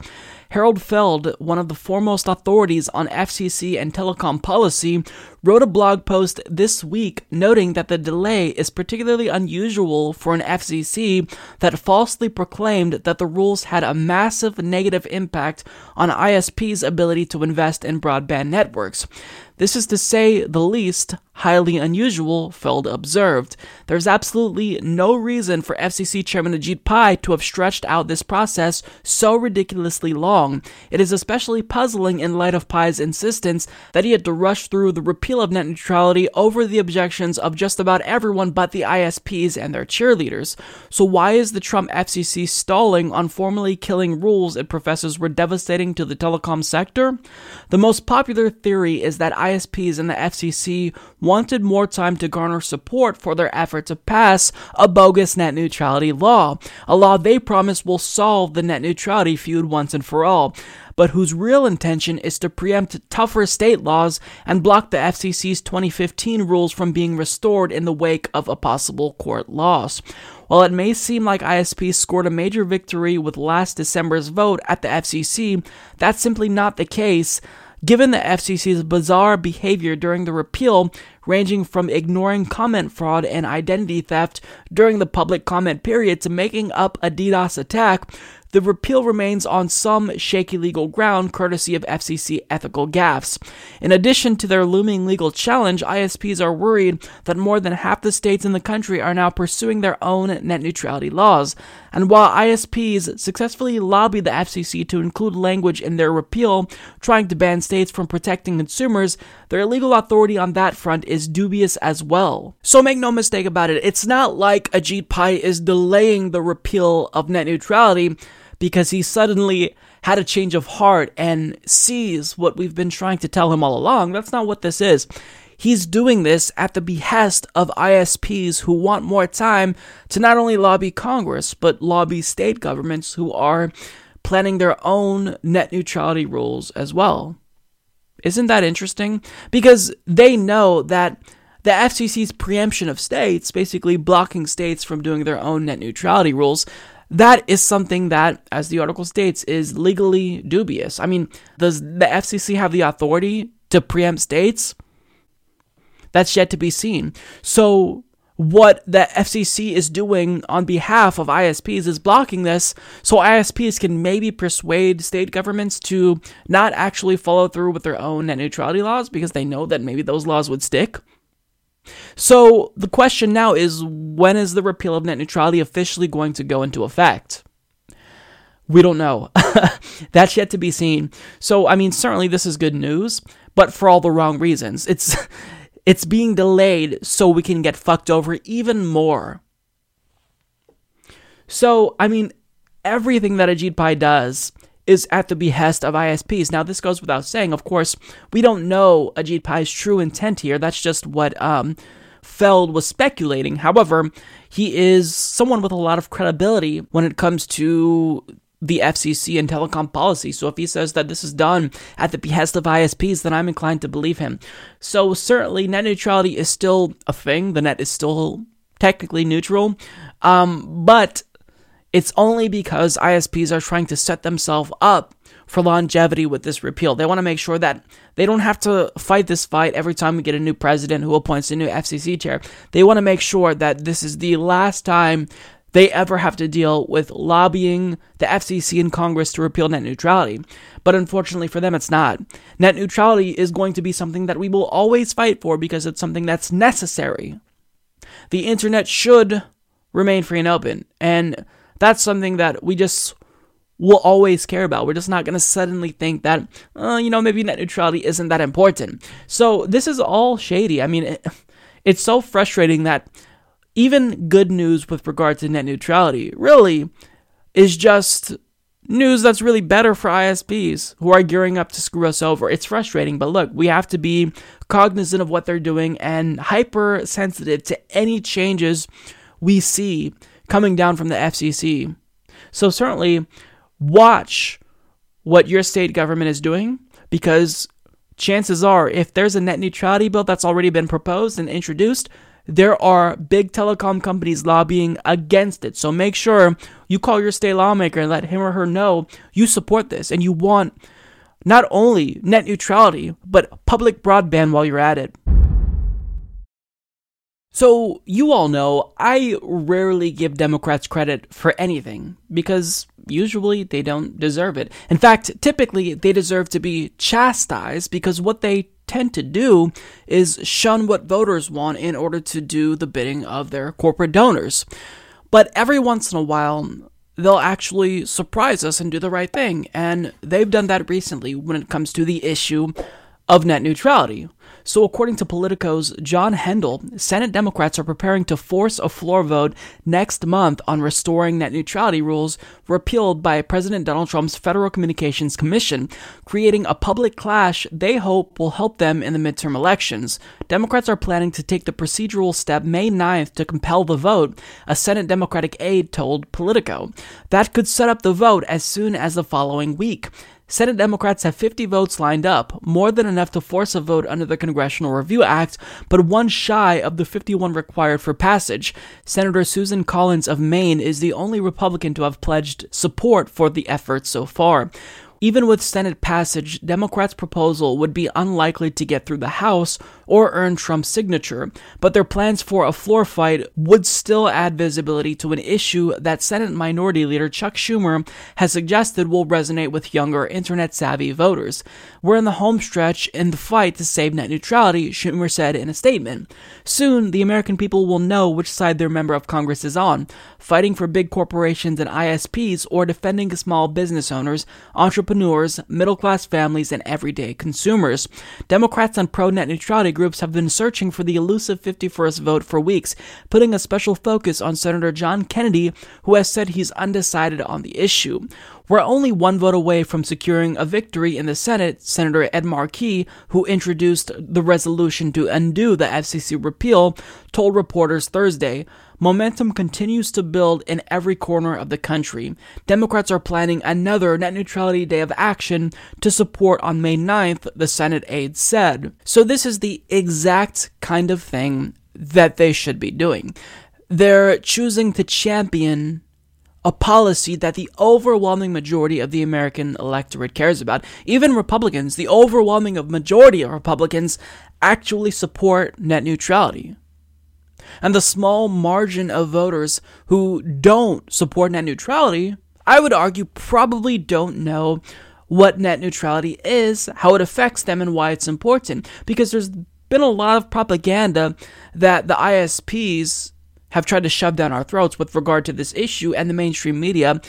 Harold Feld, one of the foremost authorities on FCC and telecom policy, wrote a blog post this week noting that the delay is particularly unusual for an FCC that falsely proclaimed that the rules had a massive negative impact on ISP's ability to invest in broadband networks. This is to say the least highly unusual, Feld observed. There's absolutely no reason for FCC Chairman Ajit Pai to have stretched out this process so ridiculously long. It is especially puzzling in light of Pai's insistence that he had to rush through the repeal of net neutrality over the objections of just about everyone but the ISPs and their cheerleaders. So why is the Trump FCC stalling on formally killing rules it professes were devastating to the telecom sector? The most popular theory is that ISPs and the FCC wanted more time to garner support for their effort to pass a bogus net neutrality law, a law they promise will solve the net neutrality feud once and for all but whose real intention is to preempt tougher state laws and block the FCC's 2015 rules from being restored in the wake of a possible court loss. While it may seem like ISP scored a major victory with last December's vote at the FCC, that's simply not the case. Given the FCC's bizarre behavior during the repeal, ranging from ignoring comment fraud and identity theft during the public comment period to making up a DDoS attack, the repeal remains on some shaky legal ground courtesy of FCC ethical gaffes. In addition to their looming legal challenge, ISPs are worried that more than half the states in the country are now pursuing their own net neutrality laws. And while ISPs successfully lobbied the FCC to include language in their repeal trying to ban states from protecting consumers, their legal authority on that front is dubious as well. So make no mistake about it, it's not like Ajit Pai is delaying the repeal of net neutrality because he suddenly had a change of heart and sees what we've been trying to tell him all along. That's not what this is. He's doing this at the behest of ISPs who want more time to not only lobby Congress, but lobby state governments who are planning their own net neutrality rules as well. Isn't that interesting? Because they know that the FCC's preemption of states, basically blocking states from doing their own net neutrality rules, that is something that, as the article states, is legally dubious. I mean, does the FCC have the authority to preempt states? That's yet to be seen. So, what the FCC is doing on behalf of ISPs is blocking this so ISPs can maybe persuade state governments to not actually follow through with their own net neutrality laws because they know that maybe those laws would stick. So the question now is when is the repeal of net neutrality officially going to go into effect? We don't know. That's yet to be seen. So, I mean, certainly this is good news, but for all the wrong reasons. It's it's being delayed so we can get fucked over even more. So, I mean, everything that Ajit Pai does is at the behest of ISPs. Now, this goes without saying. Of course, we don't know Ajit Pai's true intent here. That's just what um, Feld was speculating. However, he is someone with a lot of credibility when it comes to the FCC and telecom policy. So if he says that this is done at the behest of ISPs, then I'm inclined to believe him. So certainly, net neutrality is still a thing. The net is still technically neutral, um, but it's only because ISPs are trying to set themselves up for longevity with this repeal. They want to make sure that they don't have to fight this fight every time we get a new president who appoints a new FCC chair. They want to make sure that this is the last time they ever have to deal with lobbying the FCC and Congress to repeal net neutrality. But unfortunately for them, it's not. Net neutrality is going to be something that we will always fight for because it's something that's necessary. The internet should remain free and open. And that's something that we just will always care about. We're just not going to suddenly think that, uh, you know, maybe net neutrality isn't that important. So this is all shady. I mean, it, it's so frustrating that even good news with regard to net neutrality really is just news that's really better for ISPs who are gearing up to screw us over. It's frustrating, but look, we have to be cognizant of what they're doing and hypersensitive to any changes we see coming down from the FCC. So certainly watch what your state government is doing because chances are if there's a net neutrality bill that's already been proposed and introduced, there are big telecom companies lobbying against it. So make sure you call your state lawmaker and let him or her know you support this and you want not only net neutrality, but public broadband while you're at it. So, you all know I rarely give Democrats credit for anything because usually they don't deserve it. In fact, typically they deserve to be chastised because what they tend to do is shun what voters want in order to do the bidding of their corporate donors. But every once in a while, they'll actually surprise us and do the right thing. And they've done that recently when it comes to the issue of net neutrality. So, according to Politico's John Hendel, Senate Democrats are preparing to force a floor vote next month on restoring net neutrality rules repealed by President Donald Trump's Federal Communications Commission, creating a public clash they hope will help them in the midterm elections. Democrats are planning to take the procedural step May 9th to compel the vote, a Senate Democratic aide told Politico. That could set up the vote as soon as the following week. Senate Democrats have 50 votes lined up, more than enough to force a vote under the Congressional Review Act, but one shy of the 51 required for passage. Senator Susan Collins of Maine is the only Republican to have pledged support for the effort so far. Even with Senate passage, Democrats' proposal would be unlikely to get through the House or earn Trump's signature, but their plans for a floor fight would still add visibility to an issue that Senate Minority Leader Chuck Schumer has suggested will resonate with younger, internet savvy voters. We're in the home stretch in the fight to save net neutrality, Schumer said in a statement. Soon, the American people will know which side their member of Congress is on fighting for big corporations and ISPs or defending small business owners, entrepreneurs, middle class families, and everyday consumers. Democrats and pro net neutrality groups have been searching for the elusive 51st vote for weeks, putting a special focus on Senator John Kennedy, who has said he's undecided on the issue. We're only one vote away from securing a victory in the Senate, Senator Ed Markey, who introduced the resolution to undo the FCC repeal, told reporters Thursday. Momentum continues to build in every corner of the country. Democrats are planning another net neutrality day of action to support on May 9th, the Senate aide said. So, this is the exact kind of thing that they should be doing. They're choosing to champion a policy that the overwhelming majority of the American electorate cares about. Even Republicans, the overwhelming majority of Republicans actually support net neutrality. And the small margin of voters who don't support net neutrality, I would argue, probably don't know what net neutrality is, how it affects them, and why it's important. Because there's been a lot of propaganda that the ISPs have tried to shove down our throats with regard to this issue, and the mainstream media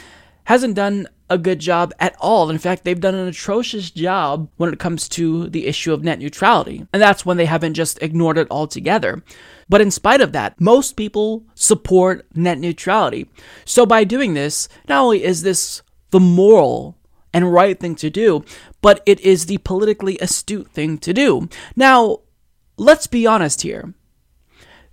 hasn't done a good job at all. In fact, they've done an atrocious job when it comes to the issue of net neutrality. And that's when they haven't just ignored it altogether. But in spite of that, most people support net neutrality. So by doing this, not only is this the moral and right thing to do, but it is the politically astute thing to do. Now, let's be honest here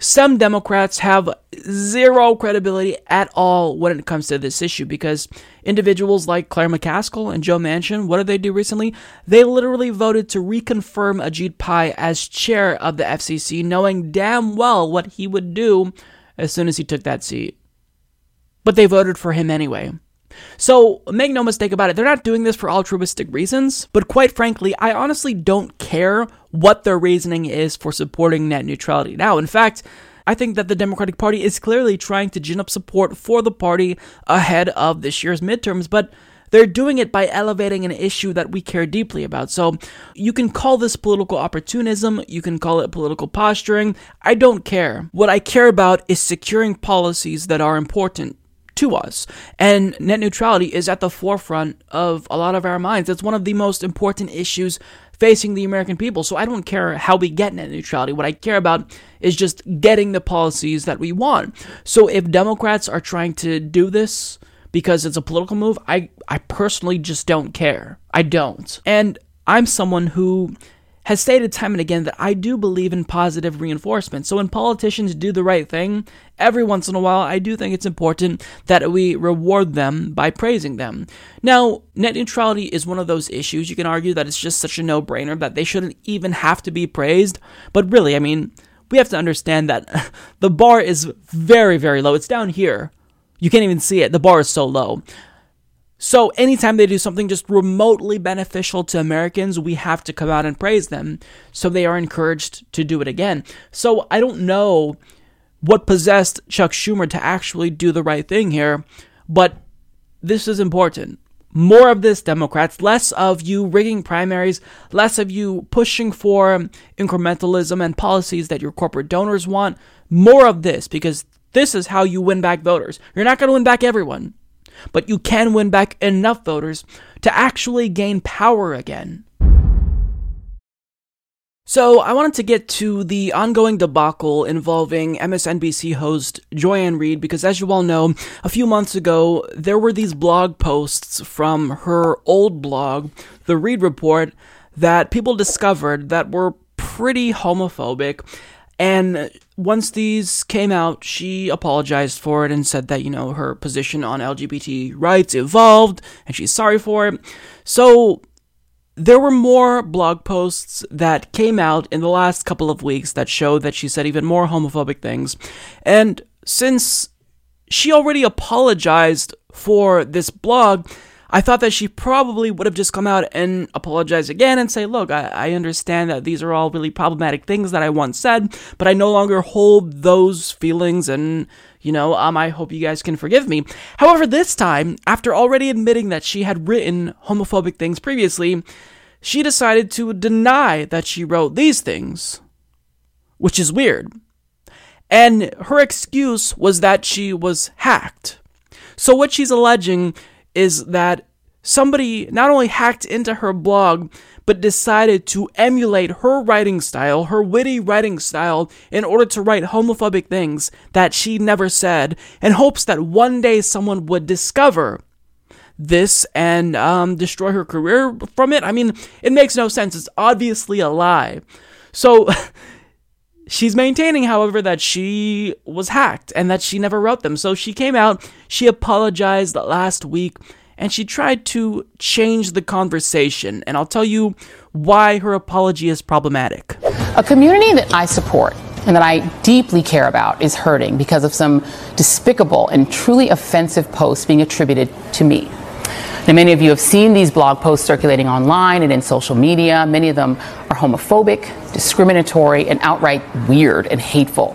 some Democrats have zero credibility at all when it comes to this issue because individuals like Claire McCaskill and Joe Manchin, what did they do recently? They literally voted to reconfirm Ajit Pai as chair of the FCC, knowing damn well what he would do as soon as he took that seat. But they voted for him anyway. So, make no mistake about it, they're not doing this for altruistic reasons, but quite frankly, I honestly don't care what their reasoning is for supporting net neutrality. Now, in fact, I think that the Democratic Party is clearly trying to gin up support for the party ahead of this year's midterms, but they're doing it by elevating an issue that we care deeply about. So you can call this political opportunism, you can call it political posturing. I don't care. What I care about is securing policies that are important to us. And net neutrality is at the forefront of a lot of our minds. It's one of the most important issues facing the American people. So I don't care how we get net neutrality. What I care about is just getting the policies that we want. So if Democrats are trying to do this because it's a political move, I, I personally just don't care. I don't. And I'm someone who has stated time and again that I do believe in positive reinforcement. So when politicians do the right thing, every once in a while, I do think it's important that we reward them by praising them. Now, net neutrality is one of those issues. You can argue that it's just such a no brainer that they shouldn't even have to be praised. But really, I mean, we have to understand that the bar is very, very low. It's down here. You can't even see it. The bar is so low. So, anytime they do something just remotely beneficial to Americans, we have to come out and praise them. So, they are encouraged to do it again. So, I don't know what possessed Chuck Schumer to actually do the right thing here, but this is important. More of this, Democrats, less of you rigging primaries, less of you pushing for incrementalism and policies that your corporate donors want. More of this, because this is how you win back voters. You're not going to win back everyone but you can win back enough voters to actually gain power again. So, I wanted to get to the ongoing debacle involving MSNBC host Joy-Ann Reid because, as you all know, a few months ago, there were these blog posts from her old blog, The Reid Report, that people discovered that were pretty homophobic and once these came out, she apologized for it and said that, you know, her position on LGBT rights evolved and she's sorry for it. So there were more blog posts that came out in the last couple of weeks that showed that she said even more homophobic things. And since she already apologized for this blog, I thought that she probably would have just come out and apologize again and say, look, I, I, understand that these are all really problematic things that I once said, but I no longer hold those feelings and, you know, um, I hope you guys can forgive me. However, this time, after already admitting that she had written homophobic things previously, she decided to deny that she wrote these things, which is weird. And her excuse was that she was hacked. So, what she's alleging is that somebody not only hacked into her blog, but decided to emulate her writing style, her witty writing style, in order to write homophobic things that she never said, in hopes that one day someone would discover this and um, destroy her career from it. I mean, it makes no sense. It's obviously a lie. So. She's maintaining, however, that she was hacked and that she never wrote them. So she came out, she apologized last week, and she tried to change the conversation. And I'll tell you why her apology is problematic. A community that I support and that I deeply care about is hurting because of some despicable and truly offensive posts being attributed to me. Now, many of you have seen these blog posts circulating online and in social media. Many of them are homophobic, discriminatory, and outright weird and hateful.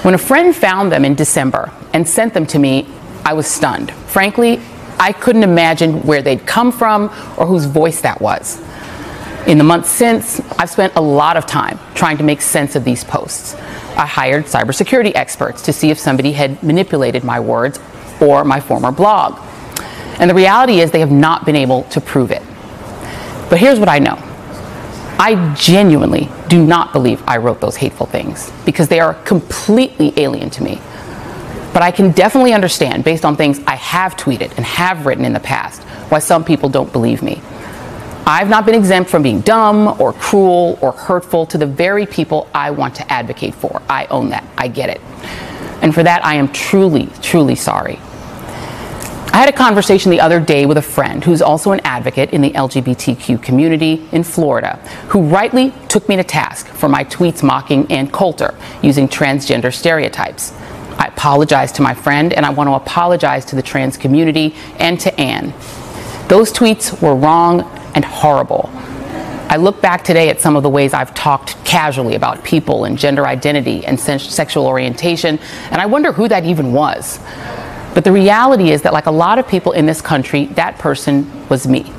When a friend found them in December and sent them to me, I was stunned. Frankly, I couldn't imagine where they'd come from or whose voice that was. In the months since, I've spent a lot of time trying to make sense of these posts. I hired cybersecurity experts to see if somebody had manipulated my words or my former blog. And the reality is, they have not been able to prove it. But here's what I know I genuinely do not believe I wrote those hateful things because they are completely alien to me. But I can definitely understand, based on things I have tweeted and have written in the past, why some people don't believe me. I've not been exempt from being dumb or cruel or hurtful to the very people I want to advocate for. I own that. I get it. And for that, I am truly, truly sorry. I had a conversation the other day with a friend who's also an advocate in the LGBTQ community in Florida, who rightly took me to task for my tweets mocking Ann Coulter using transgender stereotypes. I apologize to my friend, and I want to apologize to the trans community and to Ann. Those tweets were wrong and horrible. I look back today at some of the ways I've talked casually about people and gender identity and sexual orientation, and I wonder who that even was. But the reality is that, like a lot of people in this country, that person was me.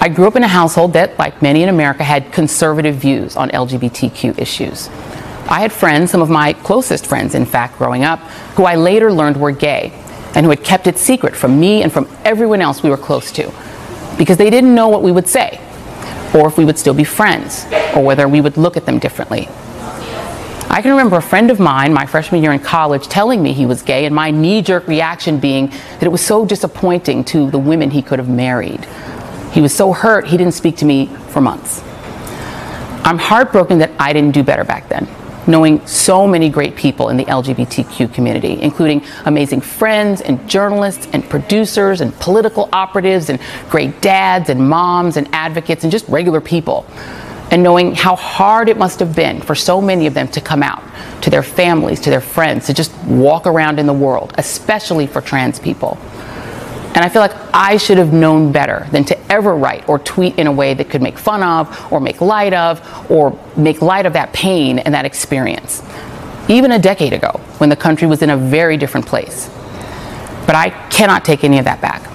I grew up in a household that, like many in America, had conservative views on LGBTQ issues. I had friends, some of my closest friends, in fact, growing up, who I later learned were gay and who had kept it secret from me and from everyone else we were close to because they didn't know what we would say, or if we would still be friends, or whether we would look at them differently. I can remember a friend of mine, my freshman year in college, telling me he was gay, and my knee jerk reaction being that it was so disappointing to the women he could have married. He was so hurt, he didn't speak to me for months. I'm heartbroken that I didn't do better back then knowing so many great people in the LGBTQ community, including amazing friends and journalists and producers and political operatives and great dads and moms and advocates and just regular people. And knowing how hard it must have been for so many of them to come out to their families, to their friends, to just walk around in the world, especially for trans people. And I feel like I should have known better than to ever write or tweet in a way that could make fun of or make light of or make light of that pain and that experience. Even a decade ago, when the country was in a very different place. But I cannot take any of that back.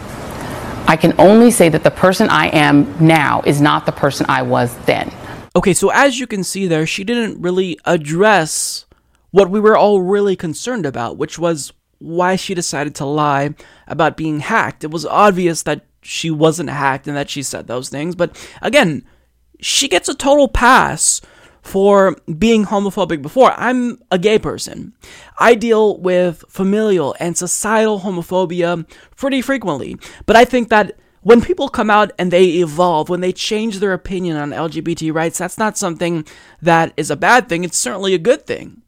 I can only say that the person I am now is not the person I was then. Okay, so as you can see there, she didn't really address what we were all really concerned about, which was why she decided to lie about being hacked. It was obvious that she wasn't hacked and that she said those things, but again, she gets a total pass for being homophobic before. I'm a gay person. I deal with familial and societal homophobia pretty frequently, but I think that when people come out and they evolve, when they change their opinion on LGBT rights, that's not something that is a bad thing. It's certainly a good thing.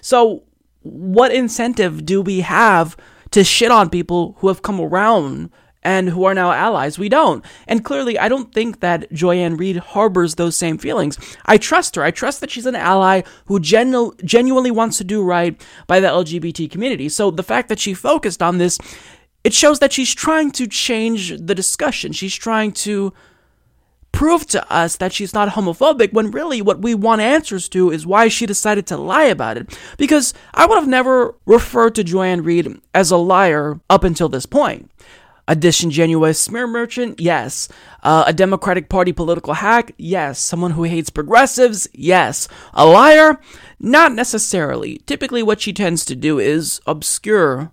So, what incentive do we have to shit on people who have come around and who are now allies. We don't. And clearly, I don't think that Joy-Ann harbors those same feelings. I trust her. I trust that she's an ally who genu- genuinely wants to do right by the LGBT community. So the fact that she focused on this, it shows that she's trying to change the discussion. She's trying to prove to us that she's not homophobic when really what we want answers to is why she decided to lie about it. Because I would have never referred to Joy-Ann as a liar up until this point. A disingenuous smear merchant? Yes. Uh, a Democratic Party political hack? Yes. Someone who hates progressives? Yes. A liar? Not necessarily. Typically, what she tends to do is obscure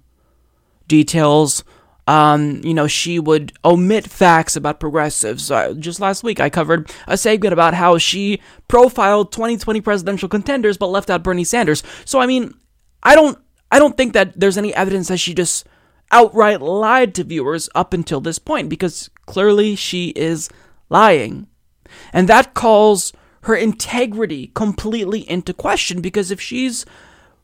details um, you know, she would omit facts about progressives. Uh, just last week, I covered a segment about how she profiled 2020 presidential contenders but left out Bernie Sanders. So, I mean, I don't, I don't think that there's any evidence that she just outright lied to viewers up until this point because clearly she is lying, and that calls her integrity completely into question because if she's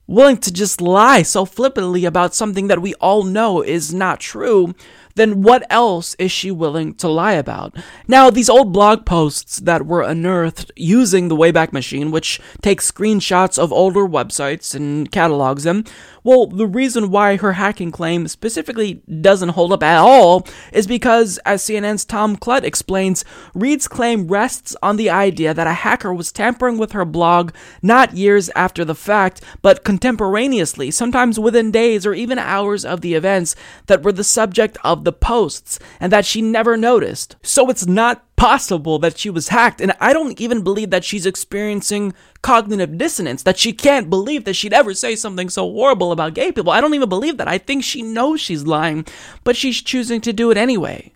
willing to just lie so flippantly about something that we all know is not true, then what else is she willing to lie about? Now, these old blog posts that were unearthed using the Wayback Machine, which takes screenshots of older websites and catalogs them, well, the reason why her hacking claim specifically doesn't hold up at all is because, as CNN's Tom Kludt explains, Reid's claim rests on the idea that a hacker was tampering with her blog not years after the fact, but contemporaneously, sometimes within days or even hours of the events that were the subject of the posts, and that she never noticed. So it's not possible that she was hacked, and I don't even believe that she's experiencing cognitive dissonance, that she can't believe that she'd ever say something so horrible about gay people. I don't even believe that. I think she knows she's lying, but she's choosing to do it anyway.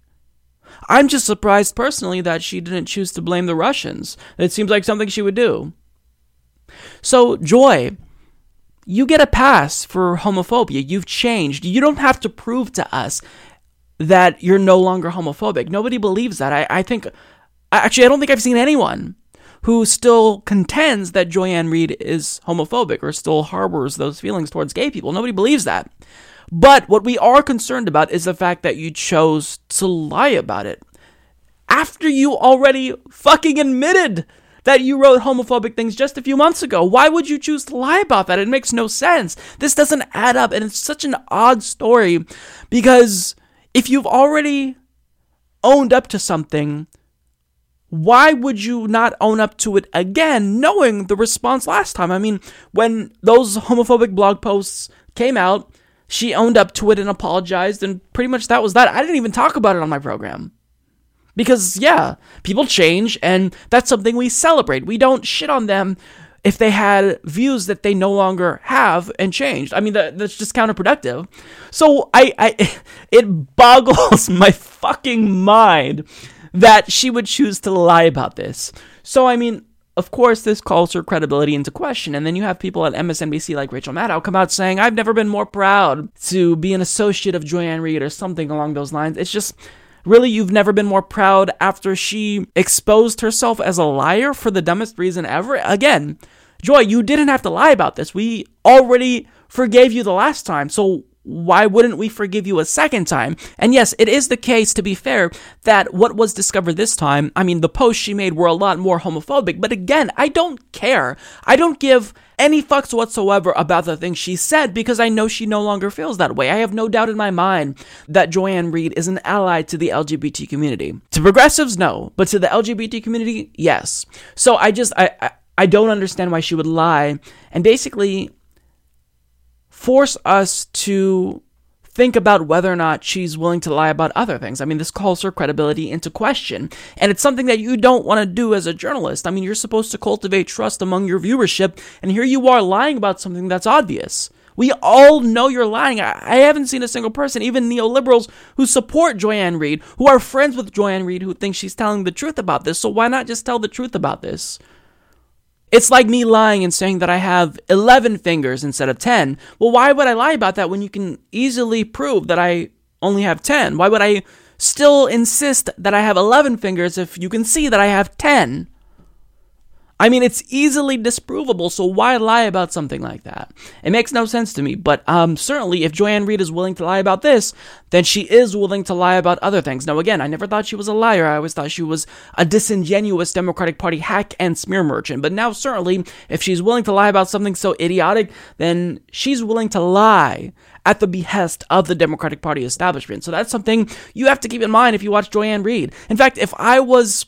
I'm just surprised personally that she didn't choose to blame the Russians. It seems like something she would do. So, Joy, you get a pass for homophobia. You've changed. You don't have to prove to us that you're no longer homophobic. Nobody believes that. I, I think, actually, I don't think I've seen anyone who still contends that Joy-Ann Reid is homophobic or still harbors those feelings towards gay people. Nobody believes that. But what we are concerned about is the fact that you chose to lie about it. After you already fucking admitted that you wrote homophobic things just a few months ago. Why would you choose to lie about that? It makes no sense. This doesn't add up, and it's such an odd story because if you've already owned up to something, why would you not own up to it again, knowing the response last time? I mean, when those homophobic blog posts came out, she owned up to it and apologized, and pretty much that was that. I didn't even talk about it on my program. Because, yeah, people change, and that's something we celebrate. We don't shit on them if they had views that they no longer have and changed. I mean, that, that's just counterproductive. So I, I, it boggles my fucking mind that she would choose to lie about this. So, I mean, of course, this calls her credibility into question. And then you have people at MSNBC like Rachel Maddow come out saying, I've never been more proud to be an associate of Joy-Ann or something along those lines. It's just, Really, you've never been more proud after she exposed herself as a liar for the dumbest reason ever? Again, Joy, you didn't have to lie about this. We already forgave you the last time. So why wouldn't we forgive you a second time? And yes, it is the case, to be fair, that what was discovered this time, I mean, the posts she made were a lot more homophobic, but again, I don't care. I don't give any fucks whatsoever about the things she said because I know she no longer feels that way. I have no doubt in my mind that Joy-Ann is an ally to the LGBT community. To progressives, no, but to the LGBT community, yes. So I just I, I, I don't understand why she would lie and basically force us to think about whether or not she's willing to lie about other things. I mean, this calls her credibility into question. And it's something that you don't want to do as a journalist. I mean, you're supposed to cultivate trust among your viewership, and here you are lying about something that's obvious. We all know you're lying. I, haven't seen a single person, even neoliberals who support Joy-Ann who are friends with Joy-Ann who think she's telling the truth about this. So why not just tell the truth about this? It's like me lying and saying that I have 11 fingers instead of 10. Well, why would I lie about that when you can easily prove that I only have 10? Why would I still insist that I have 11 fingers if you can see that I have 10? I mean, it's easily disprovable, so why lie about something like that? It makes no sense to me, but um, certainly if Joy-Ann Reid is willing to lie about this, then she is willing to lie about other things. Now, again, I never thought she was a liar. I always thought she was a disingenuous Democratic Party hack and smear merchant. But now, certainly, if she's willing to lie about something so idiotic, then she's willing to lie at the behest of the Democratic Party establishment. So that's something you have to keep in mind if you watch Joy-Ann Reid. In fact, if I was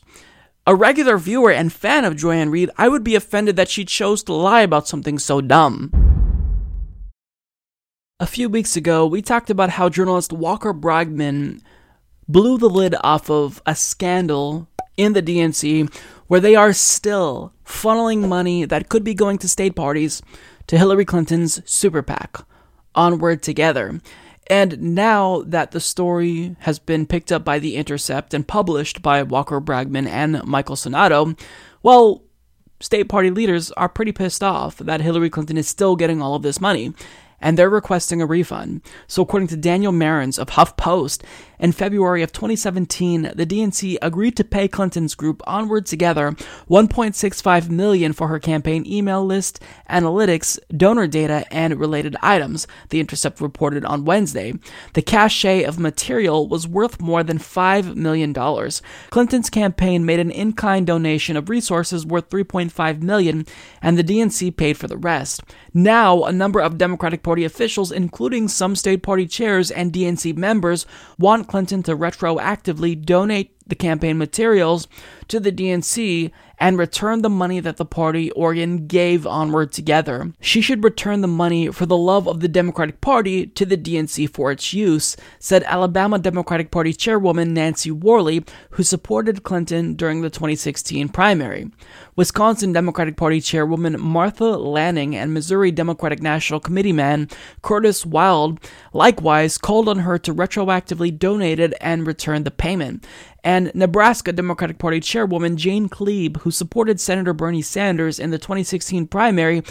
a regular viewer and fan of Joy-Ann Reid, I would be offended that she chose to lie about something so dumb. A few weeks ago, we talked about how journalist Walker Bragman blew the lid off of a scandal in the DNC where they are still funneling money that could be going to state parties to Hillary Clinton's super PAC, Onward Together. And now that the story has been picked up by The Intercept and published by Walker Bragman and Michael Sainato, well, state party leaders are pretty pissed off that Hillary Clinton is still getting all of this money and they're requesting a refund. So, according to Daniel Marans of HuffPost, in February of 2017, the DNC agreed to pay Clinton's group Onward Together 1.65 million for her campaign email list, analytics, donor data, and related items. The Intercept reported on Wednesday. The cachet of material was worth more than $5 million. Clinton's campaign made an in-kind donation of resources worth 3.5 million, and the DNC paid for the rest. Now, a number of Democratic Party officials, including some state party chairs and DNC members, want Clinton to retroactively donate the campaign materials to the DNC and return the money that the party Oregon gave onward together. She should return the money for the love of the Democratic Party to the DNC for its use, said Alabama Democratic Party chairwoman Nancy Worley, who supported Clinton during the 2016 primary. Wisconsin Democratic Party chairwoman Martha Laning and Missouri Democratic National Committee man Curtis Wild likewise called on her to retroactively donate it and return the payment and Nebraska Democratic Party chairwoman Jane Kleeb, who supported Senator Bernie Sanders in the 2016 primary,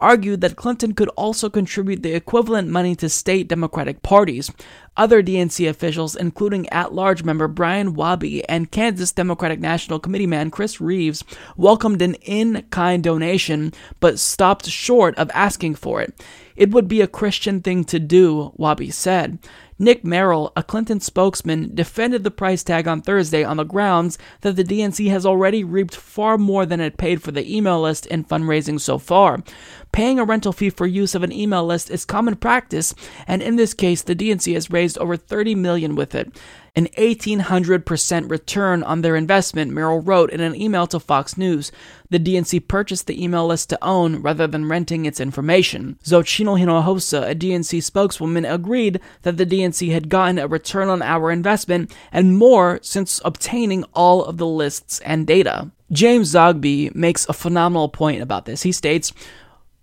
argued that Clinton could also contribute the equivalent money to state Democratic parties. Other DNC officials, including at large member Brian Wabi and Kansas Democratic National Committee man Chris Reeves, welcomed an in kind donation but stopped short of asking for it. It would be a Christian thing to do, Wabi said. Nick Merrill, a Clinton spokesman, defended the price tag on Thursday on the grounds that the DNC has already reaped far more than it paid for the email list and fundraising so far. Paying a rental fee for use of an email list is common practice, and in this case, the DNC has raised over 30 million with it an 1800% return on their investment, Merrill wrote in an email to Fox News. The DNC purchased the email list to own rather than renting its information. Xochitl Hinojosa, a DNC spokeswoman, agreed that the DNC had gotten a return on our investment and more since obtaining all of the lists and data. James Zogby makes a phenomenal point about this. He states,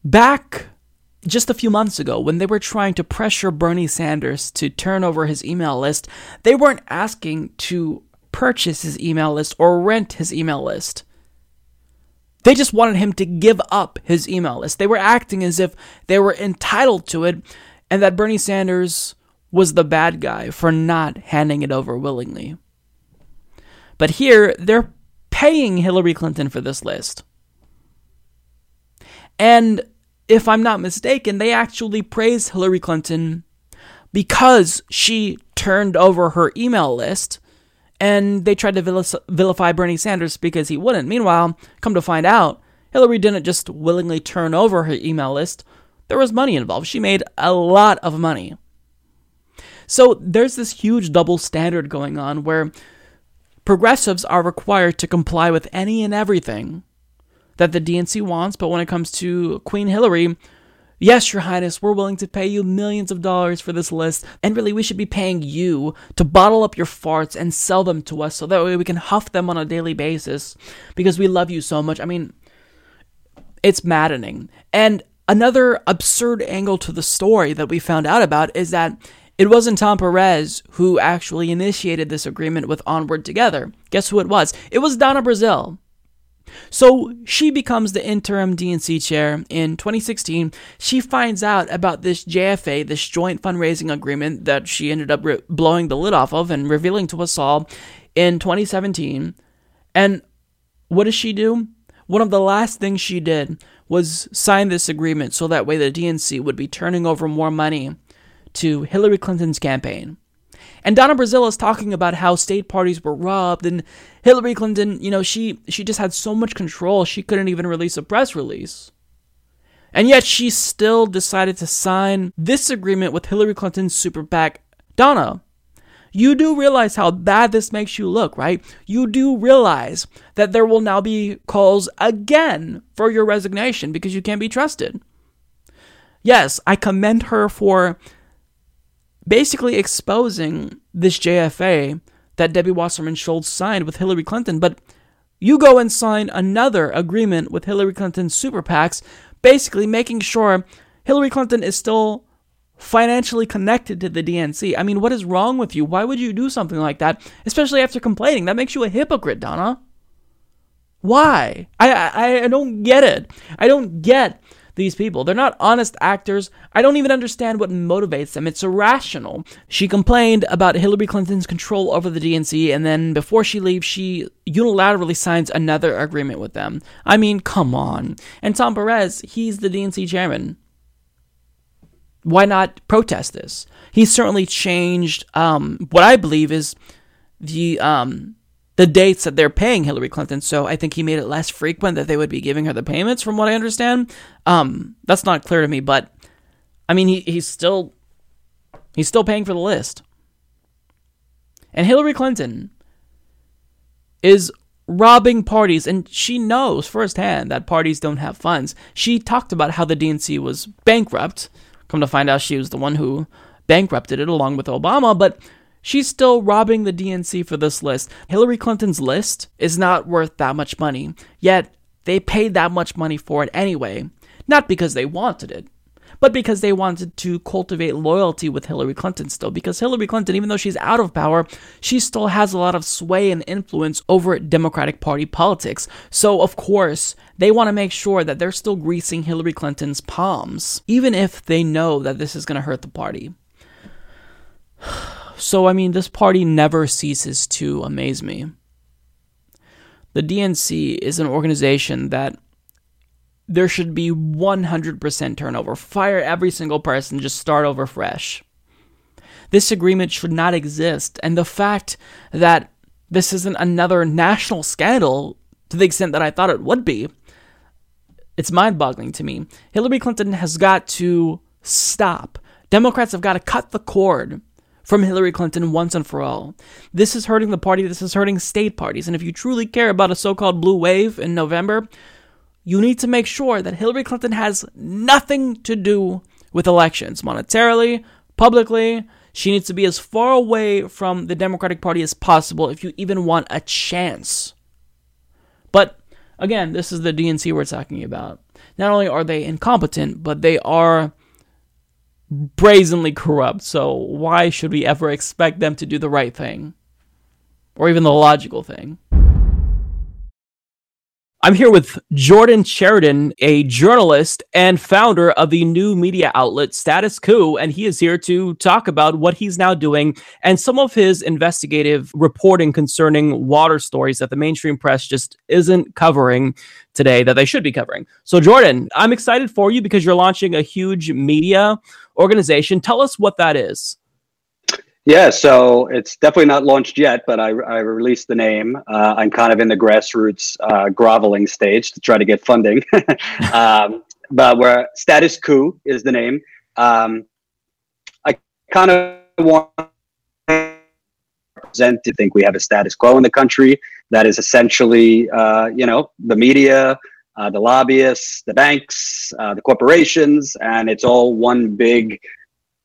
Back just a few months ago, when they were trying to pressure Bernie Sanders to turn over his email list, they weren't asking to purchase his email list or rent his email list. They just wanted him to give up his email list. They were acting as if they were entitled to it and that Bernie Sanders was the bad guy for not handing it over willingly. But here, they're paying Hillary Clinton for this list. And if I'm not mistaken, they actually praised Hillary Clinton because she turned over her email list and they tried to vilify Bernie Sanders because he wouldn't. Meanwhile, come to find out, Hillary didn't just willingly turn over her email list, there was money involved. She made a lot of money. So there's this huge double standard going on where progressives are required to comply with any and everything that the DNC wants, but when it comes to Queen Hillary, Yes, Your Highness, we're willing to pay you millions of dollars for this list, and really we should be paying you to bottle up your farts and sell them to us so that way we can huff them on a daily basis because we love you so much. I mean, it's maddening. And another absurd angle to the story that we found out about is that it wasn't Tom Perez who actually initiated this agreement with Onward Together. Guess who it was? It was Donna Brazile. So she becomes the interim DNC chair in 2016. She finds out about this JFA, this joint fundraising agreement that she ended up re- blowing the lid off of and revealing to us all in 2017. And what does she do? One of the last things she did was sign this agreement so that way the DNC would be turning over more money to Hillary Clinton's campaign. And Donna Brazile is talking about how state parties were robbed and Hillary Clinton, you know, she she just had so much control she couldn't even release a press release. And yet she still decided to sign this agreement with Hillary Clinton's super PAC. Donna, you do realize how bad this makes you look, right? You do realize that there will now be calls again for your resignation because you can't be trusted. Yes, I commend her for basically exposing this JFA that Debbie Wasserman Schultz signed with Hillary Clinton. But you go and sign another agreement with Hillary Clinton's super PACs, basically making sure Hillary Clinton is still financially connected to the DNC. I mean, what is wrong with you? Why would you do something like that, especially after complaining? That makes you a hypocrite, Donna. Why? I, I I don't get it. I don't get these people. They're not honest actors. I don't even understand what motivates them. It's irrational. She complained about Hillary Clinton's control over the DNC, and then before she leaves, she unilaterally signs another agreement with them. I mean, come on. And Tom Perez, he's the DNC chairman. Why not protest this? He's certainly changed um, what I believe is the um, the dates that they're paying Hillary Clinton. So I think he made it less frequent that they would be giving her the payments, from what I understand. Um, that's not clear to me, but I mean, he, he's still he's still paying for the list. And Hillary Clinton, is robbing parties, and she knows firsthand that parties don't have funds. She talked about how the DNC was bankrupt. Come to find out, she was the one who bankrupted it along with Obama, but she's still robbing the DNC for this list. Hillary Clinton's list is not worth that much money, yet they paid that much money for it anyway, not because they wanted it, but because they wanted to cultivate loyalty with Hillary Clinton still. Because Hillary Clinton, even though she's out of power, she still has a lot of sway and influence over Democratic Party politics. So, of course, they want to make sure that they're still greasing Hillary Clinton's palms, even if they know that this is going to hurt the party. So, I mean, this party never ceases to amaze me. The DNC is an organization that there should be 100% turnover. Fire every single person, just start over fresh. This agreement should not exist, and the fact that this isn't another national scandal to the extent that I thought it would be, it's mind boggling to me. Hillary Clinton has got to stop. Democrats have got to cut the cord from Hillary Clinton once and for all. This is hurting the party, this is hurting state parties, and if you truly care about a so called blue wave in November, you need to make sure that Hillary Clinton has nothing to do with elections, monetarily, publicly. She needs to be as far away from the Democratic Party as possible if you even want a chance. But again, this is the DNC we're talking about. Not only are they incompetent, but they are brazenly corrupt. So why should we ever expect them to do the right thing? Or even the logical thing? I'm here with Jordan Chariton, a journalist and founder of the new media outlet Status Coup, and he is here to talk about what he's now doing and some of his investigative reporting concerning water stories that the mainstream press just isn't covering today that they should be covering. So, Jordan, I'm excited for you because you're launching a huge media organization. Tell us what that is. Yeah, so it's definitely not launched yet, but I, I released the name. Uh, I'm kind of in the grassroots uh, groveling stage to try to get funding. um, but where Status Coup is the name. Um, I kind of want to think we have a status quo in the country that is essentially, uh, you know, the media, uh, the lobbyists, the banks, uh, the corporations, and it's all one big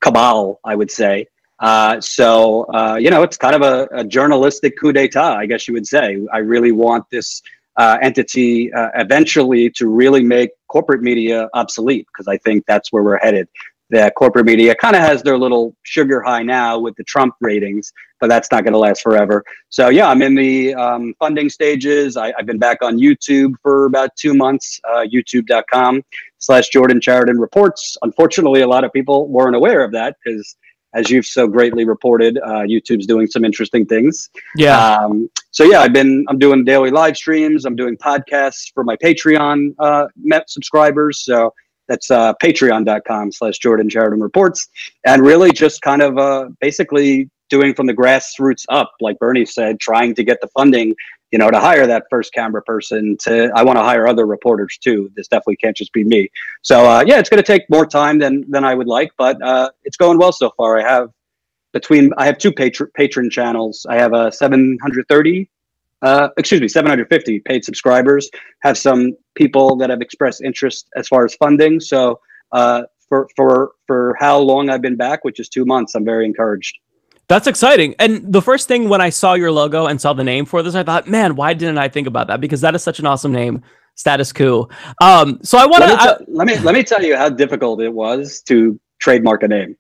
cabal, I would say. Uh, so, uh, you know, it's kind of a, a, journalistic coup d'etat, I guess you would say. I really want this uh, entity uh, eventually to really make corporate media obsolete because I think that's where we're headed. The corporate media kind of has their little sugar high now with the Trump ratings, but that's not going to last forever. So, yeah, I'm in the um, funding stages. I, have been back on YouTube for about two months, uh, youtube.com slash Jordan Chariton Reports. Unfortunately, a lot of people weren't aware of that because as you've so greatly reported, uh, YouTube's doing some interesting things. Yeah. Um, so yeah, I've been I'm doing daily live streams. I'm doing podcasts for my Patreon uh, Met subscribers. So that's uh, patreon.com slash Jordan Chariton Reports, and really just kind of uh, basically doing from the grassroots up, like Bernie said, trying to get the funding you know, to hire that first camera person to, I want to hire other reporters too. This definitely can't just be me. So, uh, yeah, it's going to take more time than, than I would like, but, uh, it's going well so far. I have between, I have two patron, patron channels. I have a 730, uh, excuse me, 750 paid subscribers, have some people that have expressed interest as far as funding. So, uh, for, for, for how long I've been back, which is two months, I'm very encouraged. That's exciting. And the first thing when I saw your logo and saw the name for this, I thought, man, why didn't I think about that? Because that is such an awesome name, Status Coup. Um, so I want to let, let, me let me tell you how difficult it was to trademark a name.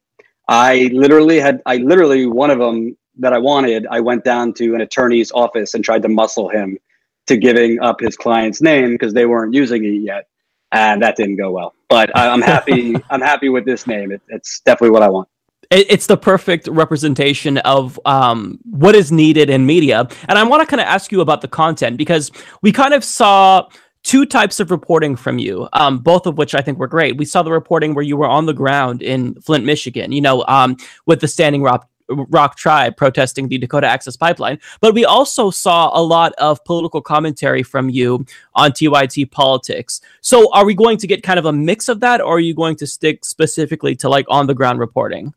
I literally had I literally one of them that I wanted. I went down to an attorney's office and tried to muscle him to giving up his client's name because they weren't using it yet, and that didn't go well. But I, am happy. I'm happy with this name. It, it's definitely what I want it's the perfect representation of um, what is needed in media. And I want to kind of ask you about the content because we kind of saw two types of reporting from you, um, both of which I think were great. We saw the reporting where you were on the ground in Flint, Michigan, you know, um, with the Standing Rock. Rock Tribe protesting the Dakota Access Pipeline. But we also saw a lot of political commentary from you on TYT politics. So are we going to get kind of a mix of that, or are you going to stick specifically to like on the ground reporting?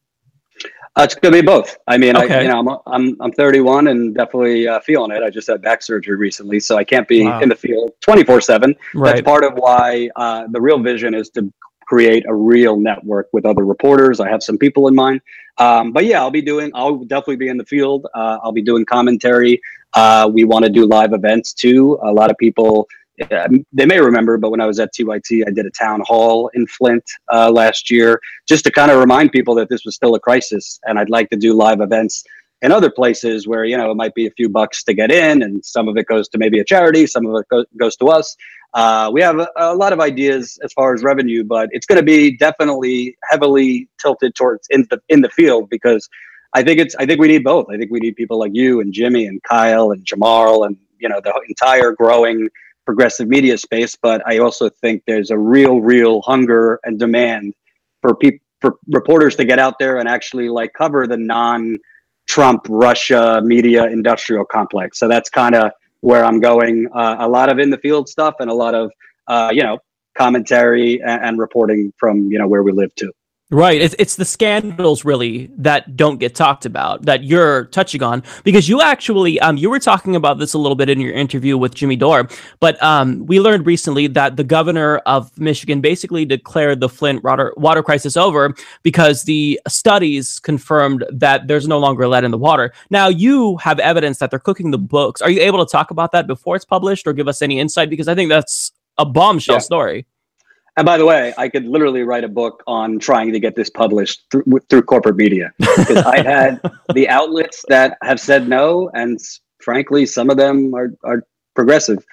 Uh, it's going to be both. I mean, I, Okay. you know, I'm, I'm I'm 31 and definitely uh, feeling it. I just had back surgery recently, so I can't be Wow. in the field 24 seven. That's Right. part of why uh, the real vision is to create a real network with other reporters. I have some people in mind, um, but yeah, I'll be doing. I'll definitely be in the field. Uh, I'll be doing commentary. Uh, we want to do live events too. A lot of people. uh, They may remember, but when I was at TYT, I did a town hall in Flint uh, last year, just to kind of remind people that this was still a crisis, and I'd like to do live events in other places where you know it might be a few bucks to get in, and some of it goes to maybe a charity, some of it go- goes to us. Uh, we have a, a lot of ideas as far as revenue, but it's going to be definitely heavily tilted towards in the in the field because I think it's I think we need both. I think we need people like you and Jimmy and Kyle and Jamal and you know the entire growing progressive media space. But I also think there's a real, real hunger and demand for people for reporters to get out there and actually like cover the non Trump Russia media industrial complex. So that's kind of where I'm going. Uh, a lot of in the field stuff and a lot of uh, you know commentary and, and reporting from you know where we live too. Right. It's, it's the scandals really that don't get talked about that you're touching on because you actually um you were talking about this a little bit in your interview with Jimmy Dore, but um we learned recently that the governor of Michigan basically declared the Flint water water crisis over because the studies confirmed that there's no longer lead in the water. Now you have evidence that they're cooking the books. Are you able to talk about that before it's published or give us any insight because I think that's a bombshell Yeah. story. And by the way, I could literally write a book on trying to get this published through, through corporate media because I've had the outlets that have said no, and frankly, some of them are, are progressive.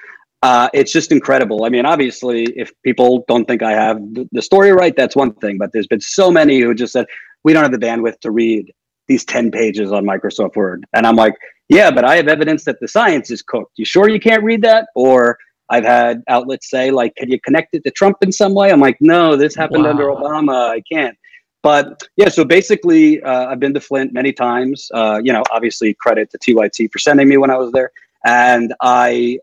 Uh, it's just incredible. I mean, obviously, if people don't think I have the, the story right, that's one thing. But there's been so many who just said we don't have the bandwidth to read these ten pages on Microsoft Word, and I'm like, yeah, but I have evidence that the science is cooked. You sure you can't read that? Or I've had outlets say, like, can you connect it to Trump in some way? I'm like, no, this happened under Obama. I can't. But yeah, so basically, uh, I've been to Flint many times. Uh, you know, obviously, credit to TYT for sending me when I was there. And I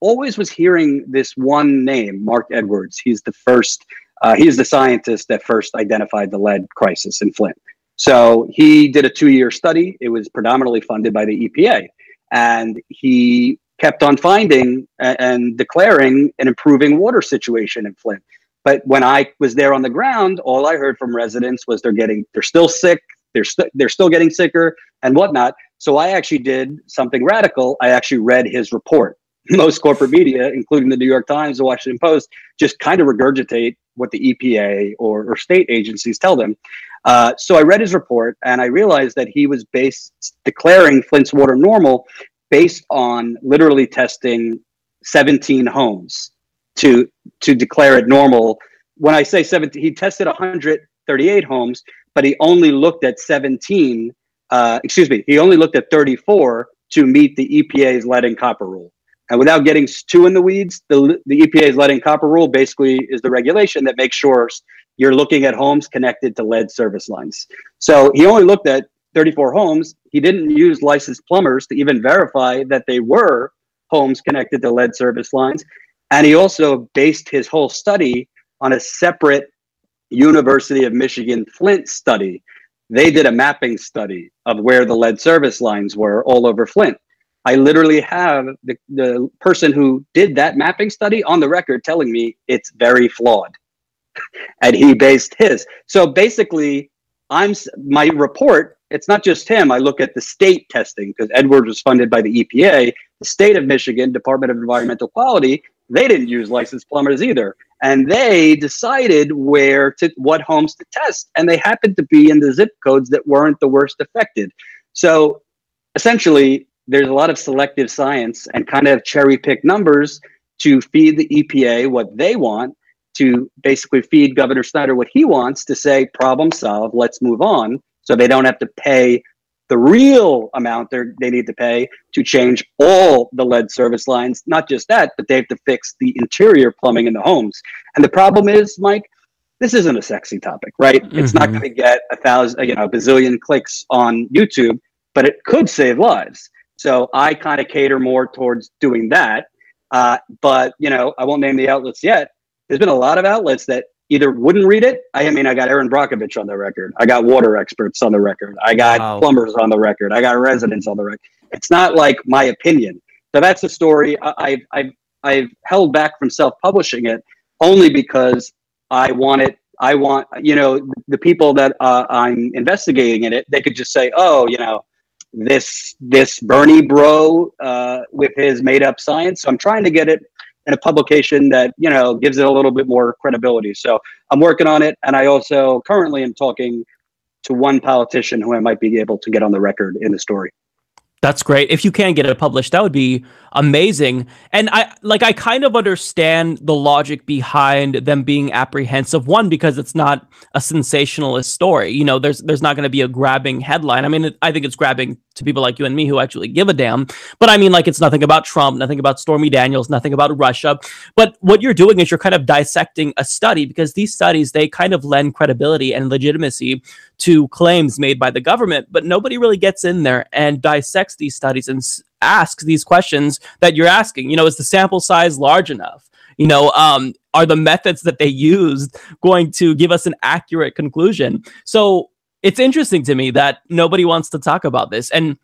always was hearing this one name, Marc Edwards. He's the first, uh, he's the scientist that first identified the lead crisis in Flint. So he did a two year study. It was predominantly funded by the EPA. And he kept on finding a- and declaring an improving water situation in Flint. But when I was there on the ground, all I heard from residents was they're getting, they're still sick, they're st- they're still getting sicker and whatnot. So I actually did something radical. I actually read his report. Most corporate media, including the New York Times, the Washington Post, just kind of regurgitate what the EPA or, or state agencies tell them. Uh, so I read his report and I realized that he was based declaring Flint's water normal based on literally testing 17 homes to to declare it normal. When I say 17, he tested 138 homes, but he only looked at 17. Uh, excuse me, he only looked at 34 to meet the EPA's lead and copper rule. And without getting too in the weeds, the the EPA's lead and copper rule basically is the regulation that makes sure you're looking at homes connected to lead service lines. So he only looked at 34 homes. He didn't use licensed plumbers to even verify that they were homes connected to lead service lines. And he also based his whole study on a separate University of Michigan Flint study. They did a mapping study of where the lead service lines were all over Flint. I literally have the, the person who did that mapping study on the record telling me it's very flawed. and he based his. So basically, I'm my report. It's not just him. I look at the state testing because Edwards was funded by the EPA. The state of Michigan Department of Environmental Quality they didn't use licensed plumbers either, and they decided where to what homes to test, and they happened to be in the zip codes that weren't the worst affected. So essentially, there's a lot of selective science and kind of cherry pick numbers to feed the EPA what they want to basically feed Governor Snyder what he wants to say, problem solved, let's move on. So they don't have to pay the real amount they they need to pay to change all the lead service lines. Not just that, but they have to fix the interior plumbing in the homes. And the problem is, Mike, this isn't a sexy topic, right? It's not going to get a thousand, you know, a bazillion clicks on YouTube, but it could save lives. So I kind of cater more towards doing that. Uh, but you know, I won't name the outlets yet. There's been a lot of outlets that either wouldn't read it. I mean, I got Erin Brockovich on the record. I got water experts on the record. I got Wow. plumbers on the record. I got residents on the record. It's not like my opinion. So that's a story I- I've I've I've held back from self-publishing it only because I want it. I want you know the people that uh, I'm investigating in it. They could just say, oh, you know, this this Bernie bro uh, with his made up science. So I'm trying to get it in a publication that you know gives it a little bit more credibility. So I'm working on it, and I also currently am talking to one politician who I might be able to get on the record in the story. That's great. If you can get it published, that would be amazing. And I like I kind of understand the logic behind them being apprehensive. One because it's not a sensationalist story. You know, there's there's not going to be a grabbing headline. I mean, it, I think it's grabbing to people like you and me who actually give a damn. But I mean, like it's nothing about Trump, nothing about Stormy Daniels, nothing about Russia. But what you're doing is you're kind of dissecting a study because these studies they kind of lend credibility and legitimacy to claims made by the government, but nobody really gets in there and dissects these studies and asks these questions that you're asking. You know, is the sample size large enough? You know, um, are the methods that they used going to give us an accurate conclusion? So it's interesting to me that nobody wants to talk about this. And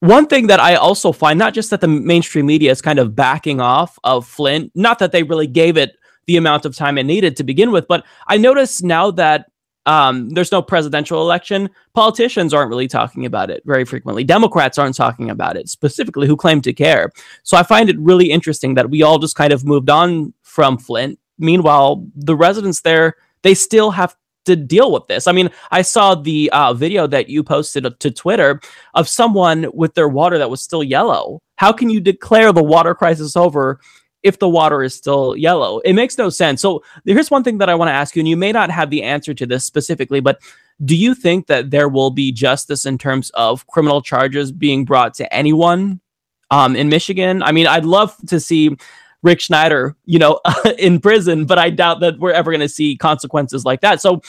one thing that I also find, not just that the mainstream media is kind of backing off of Flint, not that they really gave it the amount of time it needed to begin with, but I notice now that um, there's no presidential election, politicians aren't really talking about it very frequently. Democrats aren't talking about it specifically, who claim to care. So I find it really interesting that we all just kind of moved on from Flint. Meanwhile, the residents there, they still have to deal with this. I mean, I saw the uh, video that you posted to Twitter of someone with their water that was still yellow. How can you declare the water crisis over if the water is still yellow? It makes no sense. So here's one thing that I want to ask you, and you may not have the answer to this specifically, but do you think that there will be justice in terms of criminal charges being brought to anyone um, in Michigan? I mean, I'd love to see Rick Snyder, you know, in prison, but I doubt that we're ever going to see consequences like that. So,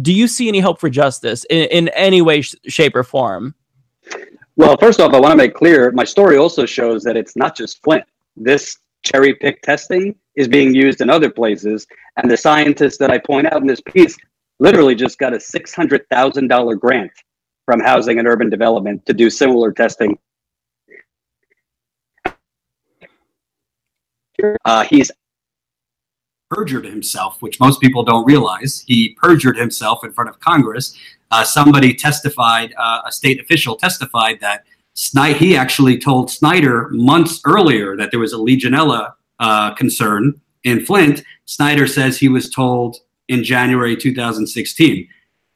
do you see any hope for justice in, in any way, sh- shape, or form? Well, first off, I want to make clear my story also shows that it's not just Flint. This cherry pick testing is being used in other places. And the scientist that I point out in this piece literally just got a $600,000 grant from Housing and Urban Development to do similar testing. Uh, he's perjured himself, which most people don't realize. He perjured himself in front of Congress. Uh, somebody testified, uh, a state official testified that Snyder, he actually told Snyder months earlier that there was a Legionella uh, concern in Flint. Snyder says he was told in January 2016.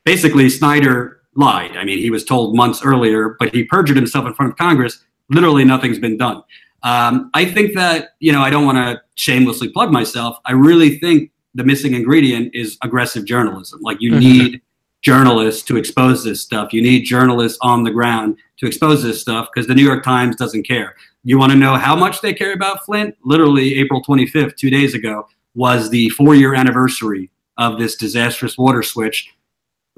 Basically, Snyder lied. I mean, he was told months earlier, but he perjured himself in front of Congress. Literally, nothing's been done. Um, I think that, you know, I don't want to shamelessly plug myself. I really think the missing ingredient is aggressive journalism. Like, you Mhm. need journalists to expose this stuff. You need journalists on the ground to expose this stuff because the New York Times doesn't care. You want to know how much they care about Flint? Literally, April 25th, two days ago, was the four year anniversary of this disastrous water switch.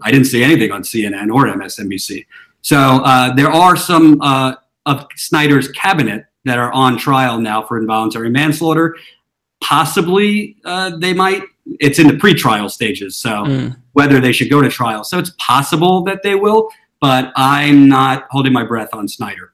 I didn't see anything on CNN or MSNBC. So uh, there are some uh, of Snyder's cabinet that are on trial now for involuntary manslaughter. Possibly uh, they might, it's in the pretrial stages. So Mm. whether they should go to trial. So it's possible that they will, but I'm not holding my breath on Snyder.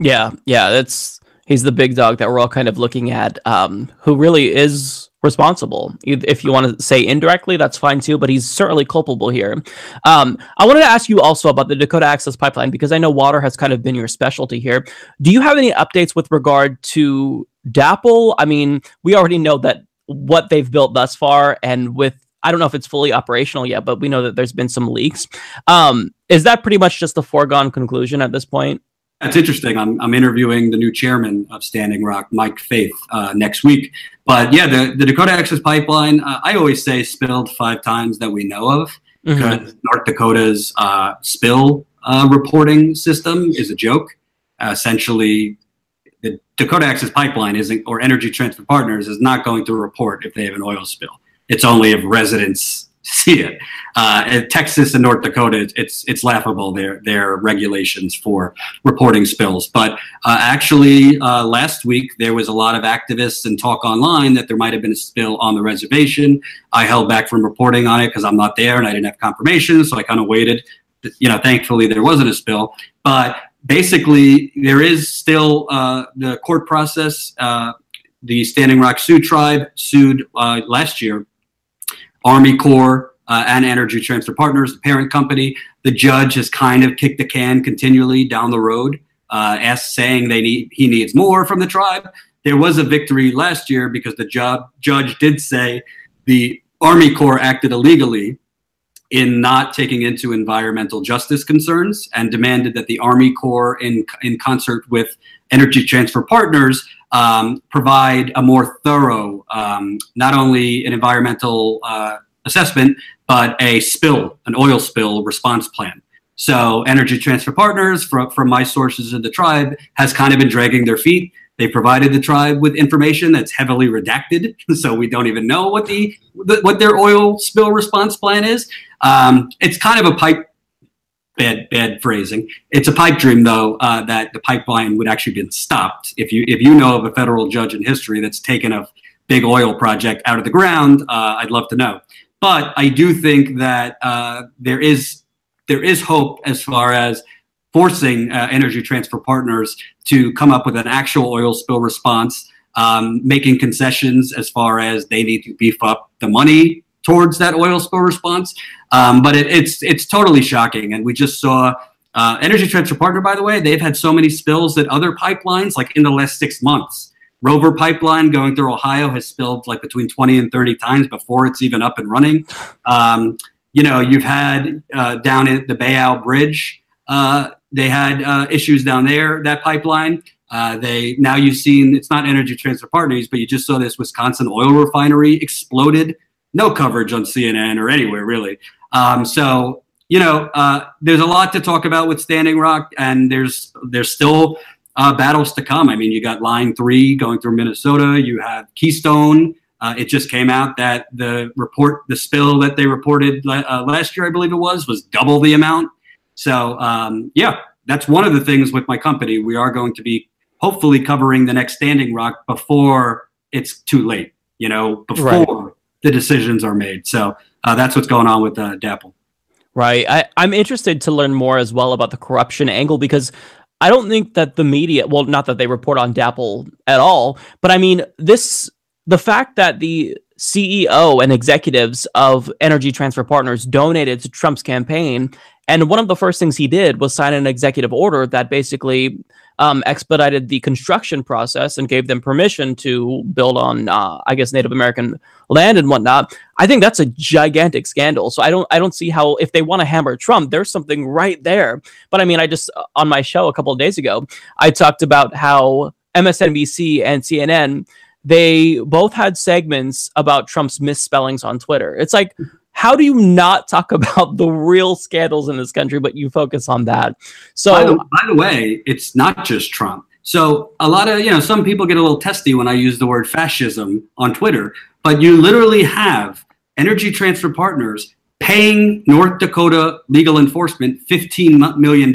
Yeah, yeah, that's he's the big dog that we're all kind of looking at, um, who really is responsible. If you want to say indirectly, that's fine too, but he's certainly culpable here. Um, I wanted to ask you also about the Dakota Access Pipeline because I know water has kind of been your specialty here. Do you have any updates with regard to DAPL? I mean, we already know that what they've built thus far, and with I don't know if it's fully operational yet, but we know that there's been some leaks. Um, is that pretty much just a foregone conclusion at this point? That's interesting. I'm, I'm interviewing the new chairman of Standing Rock, Mike Faith, uh, next week. But yeah, the, the Dakota Access Pipeline, uh, I always say spilled five times that we know of because North Dakota's uh, spill uh, reporting system is a joke. Uh, essentially, the Dakota Access Pipeline isn't, or Energy Transfer Partners is not going to report if they have an oil spill. It's only if residents see it. Uh, Texas and North Dakota, it's it's laughable their their regulations for reporting spills. But uh, actually, uh, last week there was a lot of activists and talk online that there might have been a spill on the reservation. I held back from reporting on it because I'm not there and I didn't have confirmation, so I kind of waited. You know, thankfully there wasn't a spill, but basically there is still uh, the court process. Uh, the Standing Rock Sioux tribe sued uh, last year Army Corps uh, and Energy Transfer Partners, the parent company. The judge has kind of kicked the can continually down the road, uh, as saying they need he needs more from the tribe. There was a victory last year because the job, judge did say the Army Corps acted illegally in not taking into environmental justice concerns and demanded that the Army Corps, in, in concert with Energy Transfer Partners, um, provide a more thorough, um, not only an environmental uh, assessment, but a spill, an oil spill response plan. So, Energy Transfer Partners, from, from my sources in the tribe, has kind of been dragging their feet. They provided the tribe with information that's heavily redacted, so we don't even know what the what their oil spill response plan is. Um, it's kind of a pipe bad bad phrasing. It's a pipe dream, though, uh, that the pipeline would actually been stopped. If you if you know of a federal judge in history that's taken a big oil project out of the ground, uh, I'd love to know. But I do think that uh, there is there is hope as far as forcing uh, Energy Transfer Partners to come up with an actual oil spill response, um, making concessions as far as they need to beef up the money towards that oil spill response. Um, but it, it's it's totally shocking, and we just saw uh, Energy Transfer Partner. By the way, they've had so many spills that other pipelines, like in the last six months, Rover pipeline going through Ohio has spilled like between 20 and 30 times before it's even up and running. Um, you know, you've had uh, down at the Bayou Bridge, uh, they had uh, issues down there, that pipeline. Uh, they now you've seen it's not Energy Transfer Partners, but you just saw this Wisconsin oil refinery exploded. No coverage on CNN or anywhere really. Um, so you know, uh, there's a lot to talk about with Standing Rock, and there's there's still uh, battles to come. I mean, you got Line Three going through Minnesota. You have Keystone. Uh, it just came out that the report, the spill that they reported uh, last year, I believe it was, was double the amount. So um, yeah, that's one of the things with my company. We are going to be hopefully covering the next Standing Rock before it's too late. You know, before right. The decisions are made. So uh, that's what's going on with uh, DAPL. Right. I, I'm interested to learn more as well about the corruption angle because I don't think that the media, well, not that they report on DAPL at all, but I mean, this, the fact that the CEO and executives of Energy Transfer Partners donated to Trump's campaign. And one of the first things he did was sign an executive order that basically um, expedited the construction process and gave them permission to build on, uh, I guess, Native American land and whatnot. I think that's a gigantic scandal. So I don't, I don't see how if they want to hammer Trump, there's something right there. But I mean, I just on my show a couple of days ago, I talked about how MSNBC and CNN they both had segments about Trump's misspellings on Twitter. It's like how do you not talk about the real scandals in this country, but you focus on that? So, by the, by the, way, it's not just Trump. So, a lot of, you know, some people get a little testy when I use the word fascism on Twitter, but you literally have Energy Transfer Partners paying North Dakota legal enforcement $15 million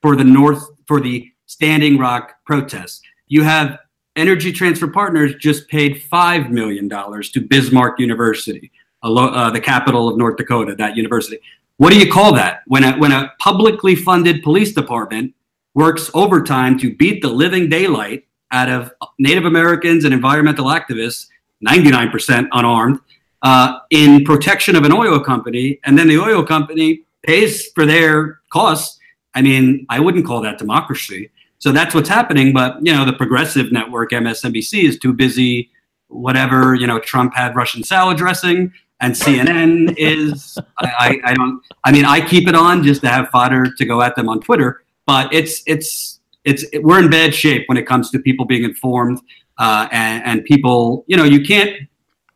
for the North, for the Standing Rock protests. You have Energy Transfer Partners just paid $5 million to Bismarck University uh, the capital of North Dakota, that university. What do you call that? When a, when a publicly funded police department works overtime to beat the living daylight out of Native Americans and environmental activists, 99% unarmed, uh, in protection of an oil company, and then the oil company pays for their costs. I mean, I wouldn't call that democracy. So that's what's happening. But you know, the progressive network MSNBC is too busy. Whatever you know, Trump had Russian salad dressing and CNN is I, I, don't I mean I keep it on just to have fodder to go at them on Twitter, but it's it's it's it, we're in bad shape when it comes to people being informed uh, and, and people you know you can't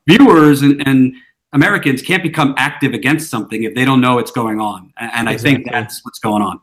viewers and, and Americans can't become active against something if they don't know what's going on, and, and exactly. I think that's what's going on.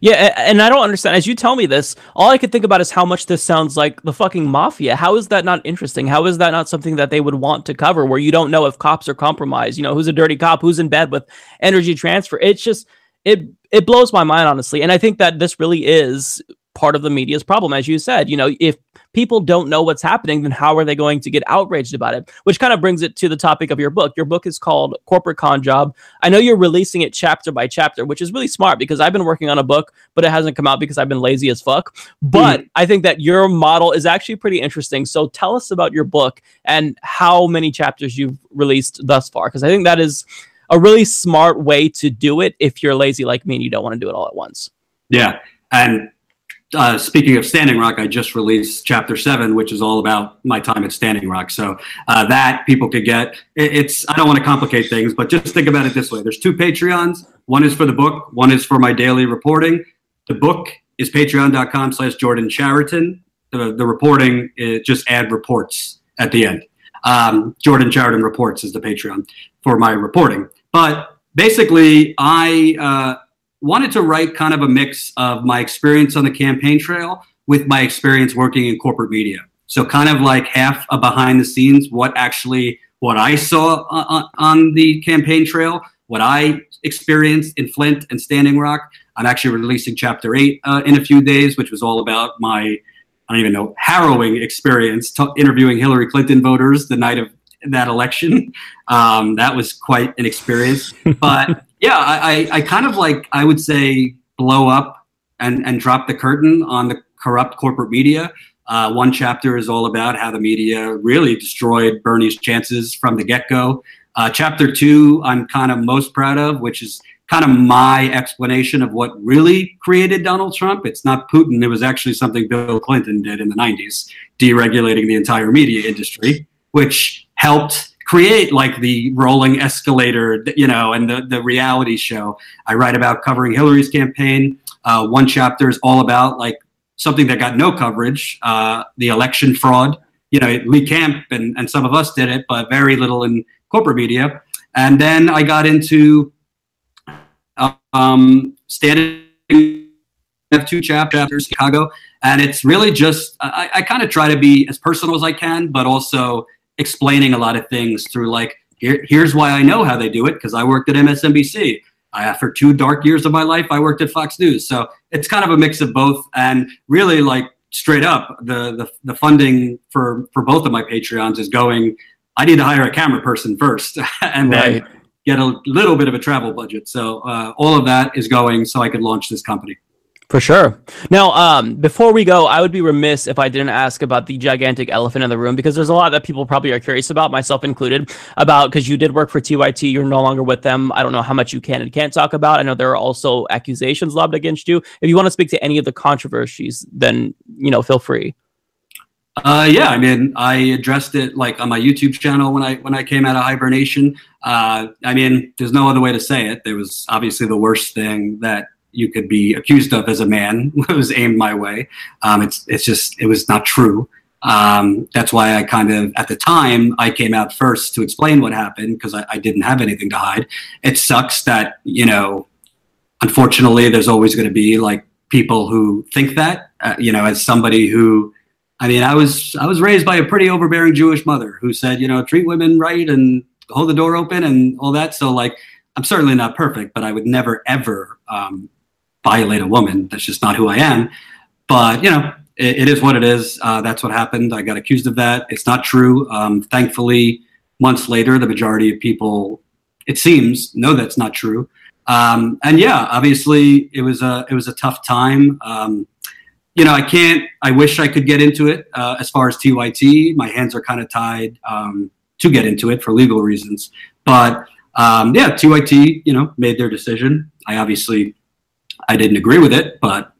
Yeah, and I don't understand. As you tell me this, all I could think about is how much this sounds like the fucking mafia. How is that not interesting? How is that not something that they would want to cover where you don't know if cops are compromised? You know, who's a dirty cop, who's in bed with energy transfer? It's just it it blows my mind honestly. And I think that this really is part of the media's problem as you said. You know, if people don't know what's happening, then how are they going to get outraged about it? Which kind of brings it to the topic of your book. Your book is called Corporate Con Job. I know you're releasing it chapter by chapter, which is really smart because I've been working on a book, but it hasn't come out because I've been lazy as fuck. But mm. I think that your model is actually pretty interesting. So tell us about your book and how many chapters you've released thus far, because I think that is a really smart way to do it if you're lazy like me and you don't want to do it all at once. Yeah. And uh, speaking of Standing Rock, I just released chapter seven, which is all about my time at Standing Rock. So uh, that people could get. It, it's I don't want to complicate things, but just think about it this way: there's two Patreons. One is for the book. One is for my daily reporting. The book is Patreon.com/slash Jordan Chariton. The the reporting is just add reports at the end. Um, Jordan Chariton reports is the Patreon for my reporting. But basically, I. Uh, wanted to write kind of a mix of my experience on the campaign trail with my experience working in corporate media. So kind of like half a behind the scenes, what actually what I saw on, the campaign trail, what I experienced in Flint and Standing Rock. I'm actually releasing chapter eight uh, in a few days, which was all about my I don't even know harrowing experience t- interviewing Hillary Clinton voters the night of that election. Um, that was quite an experience, but yeah, I, I kind of like I would say blow up and and drop the curtain on the corrupt corporate media. Uh, one chapter is all about how the media really destroyed Bernie's chances from the get go. Uh, chapter two, I'm kind of most proud of, which is kind of my explanation of what really created Donald Trump. It's not Putin. It was actually something Bill Clinton did in the 90s, deregulating the entire media industry, which helped create like the rolling escalator, you know, and the, the reality show. I write about covering Hillary's campaign. Uh, one chapter is all about like something that got no coverage, uh, the election fraud. You know, Lee Camp and, and some of us did it, but very little in corporate media. And then I got into um, standing have two chapters chicago and it's really just i, I kind of try to be as personal as i can but also explaining a lot of things through like here, here's why I know how they do it because I worked at MSNBC. I, after two dark years of my life, I worked at Fox News. So it's kind of a mix of both, and really like straight up, the the, the funding for for both of my Patreons is going. I need to hire a camera person first, and right. then get a little bit of a travel budget. So uh, all of that is going so I could launch this company. For sure. Now, um, before we go, I would be remiss if I didn't ask about the gigantic elephant in the room because there's a lot that people probably are curious about, myself included, about because you did work for TYT, you're no longer with them. I don't know how much you can and can't talk about. I know there are also accusations lobbed against you. If you want to speak to any of the controversies, then you know, feel free. Uh, yeah, I mean, I addressed it like on my YouTube channel when I when I came out of hibernation. Uh, I mean, there's no other way to say it. There was obviously the worst thing that you could be accused of as a man was aimed my way. Um, it's it's just it was not true. Um, that's why I kind of at the time I came out first to explain what happened because I, I, didn't have anything to hide. It sucks that you know, unfortunately, there's always going to be like people who think that. Uh, you know, as somebody who, I mean, I was I was raised by a pretty overbearing Jewish mother who said, you know, treat women right and hold the door open and all that. So like, I'm certainly not perfect, but I would never ever um, violate a woman. That's just not who I am. But you know, it, it is what it is. Uh, that's what happened. I got accused of that. It's not true. Um, thankfully, months later, the majority of people, it seems, know that's not true. Um, and yeah, obviously, it was a it was a tough time. Um, you know, I can't. I wish I could get into it. Uh, as far as TYT, my hands are kind of tied um, to get into it for legal reasons. But um, yeah, TYT, you know, made their decision. I obviously I didn't agree with it, but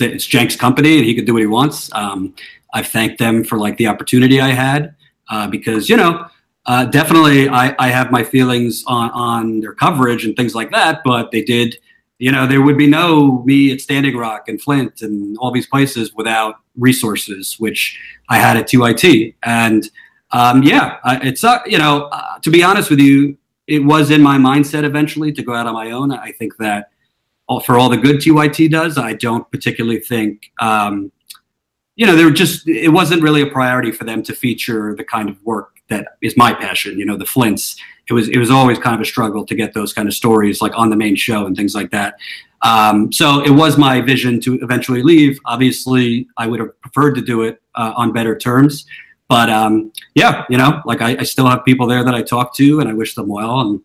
it's, Cenk's company and he could do what he wants. Um, I've thanked them for like the opportunity I had uh, because you know uh, definitely I, I have my feelings on on their coverage and things like that, but they did. You know, there would be no me at Standing Rock and Flint and all these places without resources, which I had at TYT. And um, yeah, it's uh, you know, uh, to be honest with you, it was in my mindset eventually to go out on my own. I think that for all the good TYT does, I don't particularly think. Um, you know, they were just it wasn't really a priority for them to feature the kind of work that is my passion. You know, the Flints. It was it was always kind of a struggle to get those kind of stories like on the main show and things like that. Um, so it was my vision to eventually leave. Obviously, I would have preferred to do it uh, on better terms. But um, yeah, you know, like I, I, still have people there that I talk to, and I wish them well. And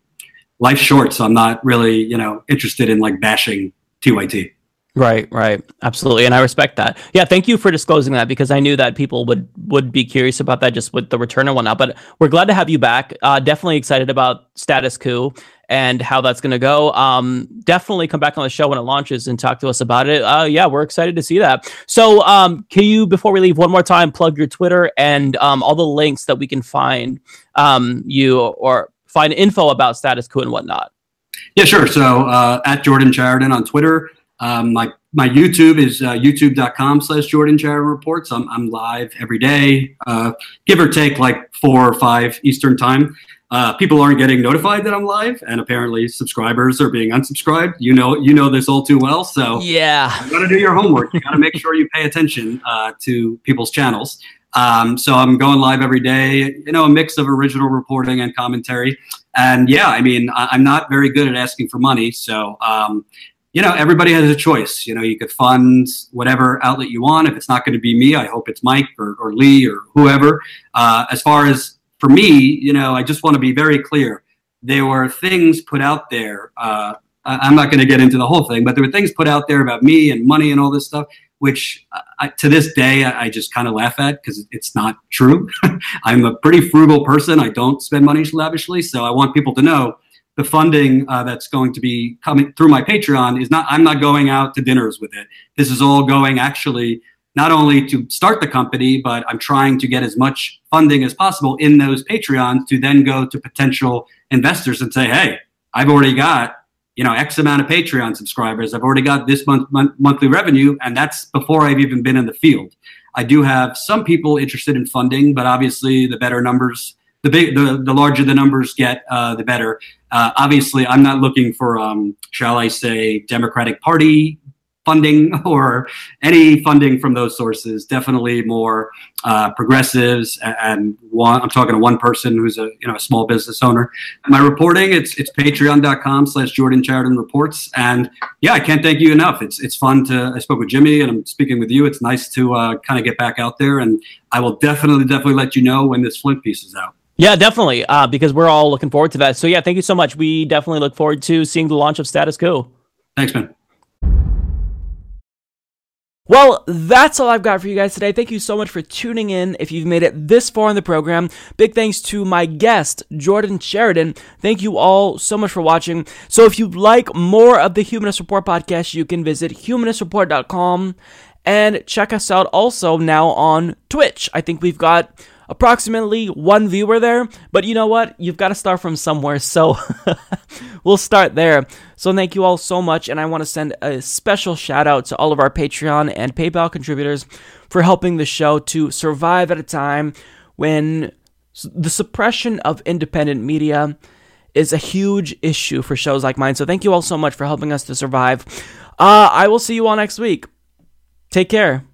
life's short, so I'm not really, you know, interested in like bashing TYT. Right, right, absolutely, and I respect that. Yeah, thank you for disclosing that because I knew that people would would be curious about that just with the return and whatnot. But we're glad to have you back. Uh, definitely excited about Status Coup and how that's going to go. Um, definitely come back on the show when it launches and talk to us about it. Uh, yeah, we're excited to see that. So, um, can you before we leave one more time plug your Twitter and um, all the links that we can find um, you or find info about Status Coup and whatnot? Yeah, sure. So uh, at Jordan Chariton on Twitter. Um, my my YouTube is uh, youtube.com slash Jordan Chariton Reports. I'm, I'm live every day, uh, give or take like four or five Eastern time. Uh, people aren't getting notified that I'm live, and apparently subscribers are being unsubscribed. You know, you know this all too well. So yeah, you got to do your homework. You got to make sure you pay attention uh, to people's channels. Um, so I'm going live every day. You know, a mix of original reporting and commentary. And yeah, I mean, I- am not very good at asking for money, so um, you know, everybody has a choice. You know, you could fund whatever outlet you want. If it's not going to be me, I hope it's Mike or, or Lee or whoever. Uh, as far as for me, you know, I just want to be very clear. There were things put out there. Uh, I'm not going to get into the whole thing, but there were things put out there about me and money and all this stuff, which I, to this day I, I just kind of laugh at because it's not true. I'm a pretty frugal person. I don't spend money lavishly, so I want people to know the funding uh, that's going to be coming through my Patreon is not, I'm not going out to dinners with it. This is all going actually not only to start the company, but I'm trying to get as much funding as possible in those Patreons to then go to potential investors and say, hey, I've already got you know X amount of Patreon subscribers. I've already got this month, month monthly revenue, and that's before I've even been in the field. I do have some people interested in funding, but obviously the better numbers the big the, the larger the numbers get uh, the better uh, obviously i'm not looking for um, shall i say democratic party funding or any funding from those sources definitely more uh, progressives and one i'm talking to one person who's a you know a small business owner my reporting it's it's patreon.com slash jordan chariton reports and yeah i can't thank you enough it's it's fun to i spoke with jimmy and i'm speaking with you it's nice to uh, kind of get back out there and i will definitely definitely let you know when this flint piece is out yeah, definitely. Uh, because we're all looking forward to that. So yeah, thank you so much. We definitely look forward to seeing the launch of Status Coup. Thanks, man. Well, that's all I've got for you guys today. Thank you so much for tuning in. If you've made it this far in the program, big thanks to my guest, Jordan Chariton. Thank you all so much for watching. So if you'd like more of the Humanist Report podcast, you can visit humanistreport.com and check us out also now on Twitch. I think we've got approximately one viewer there. But you know what? You've got to start from somewhere. So we'll start there. So thank you all so much. And I want to send a special shout out to all of our Patreon and PayPal contributors for helping the show to survive at a time when the suppression of independent media is a huge issue for shows like mine. So thank you all so much for helping us to survive. Uh, I will see you all next week. Take care.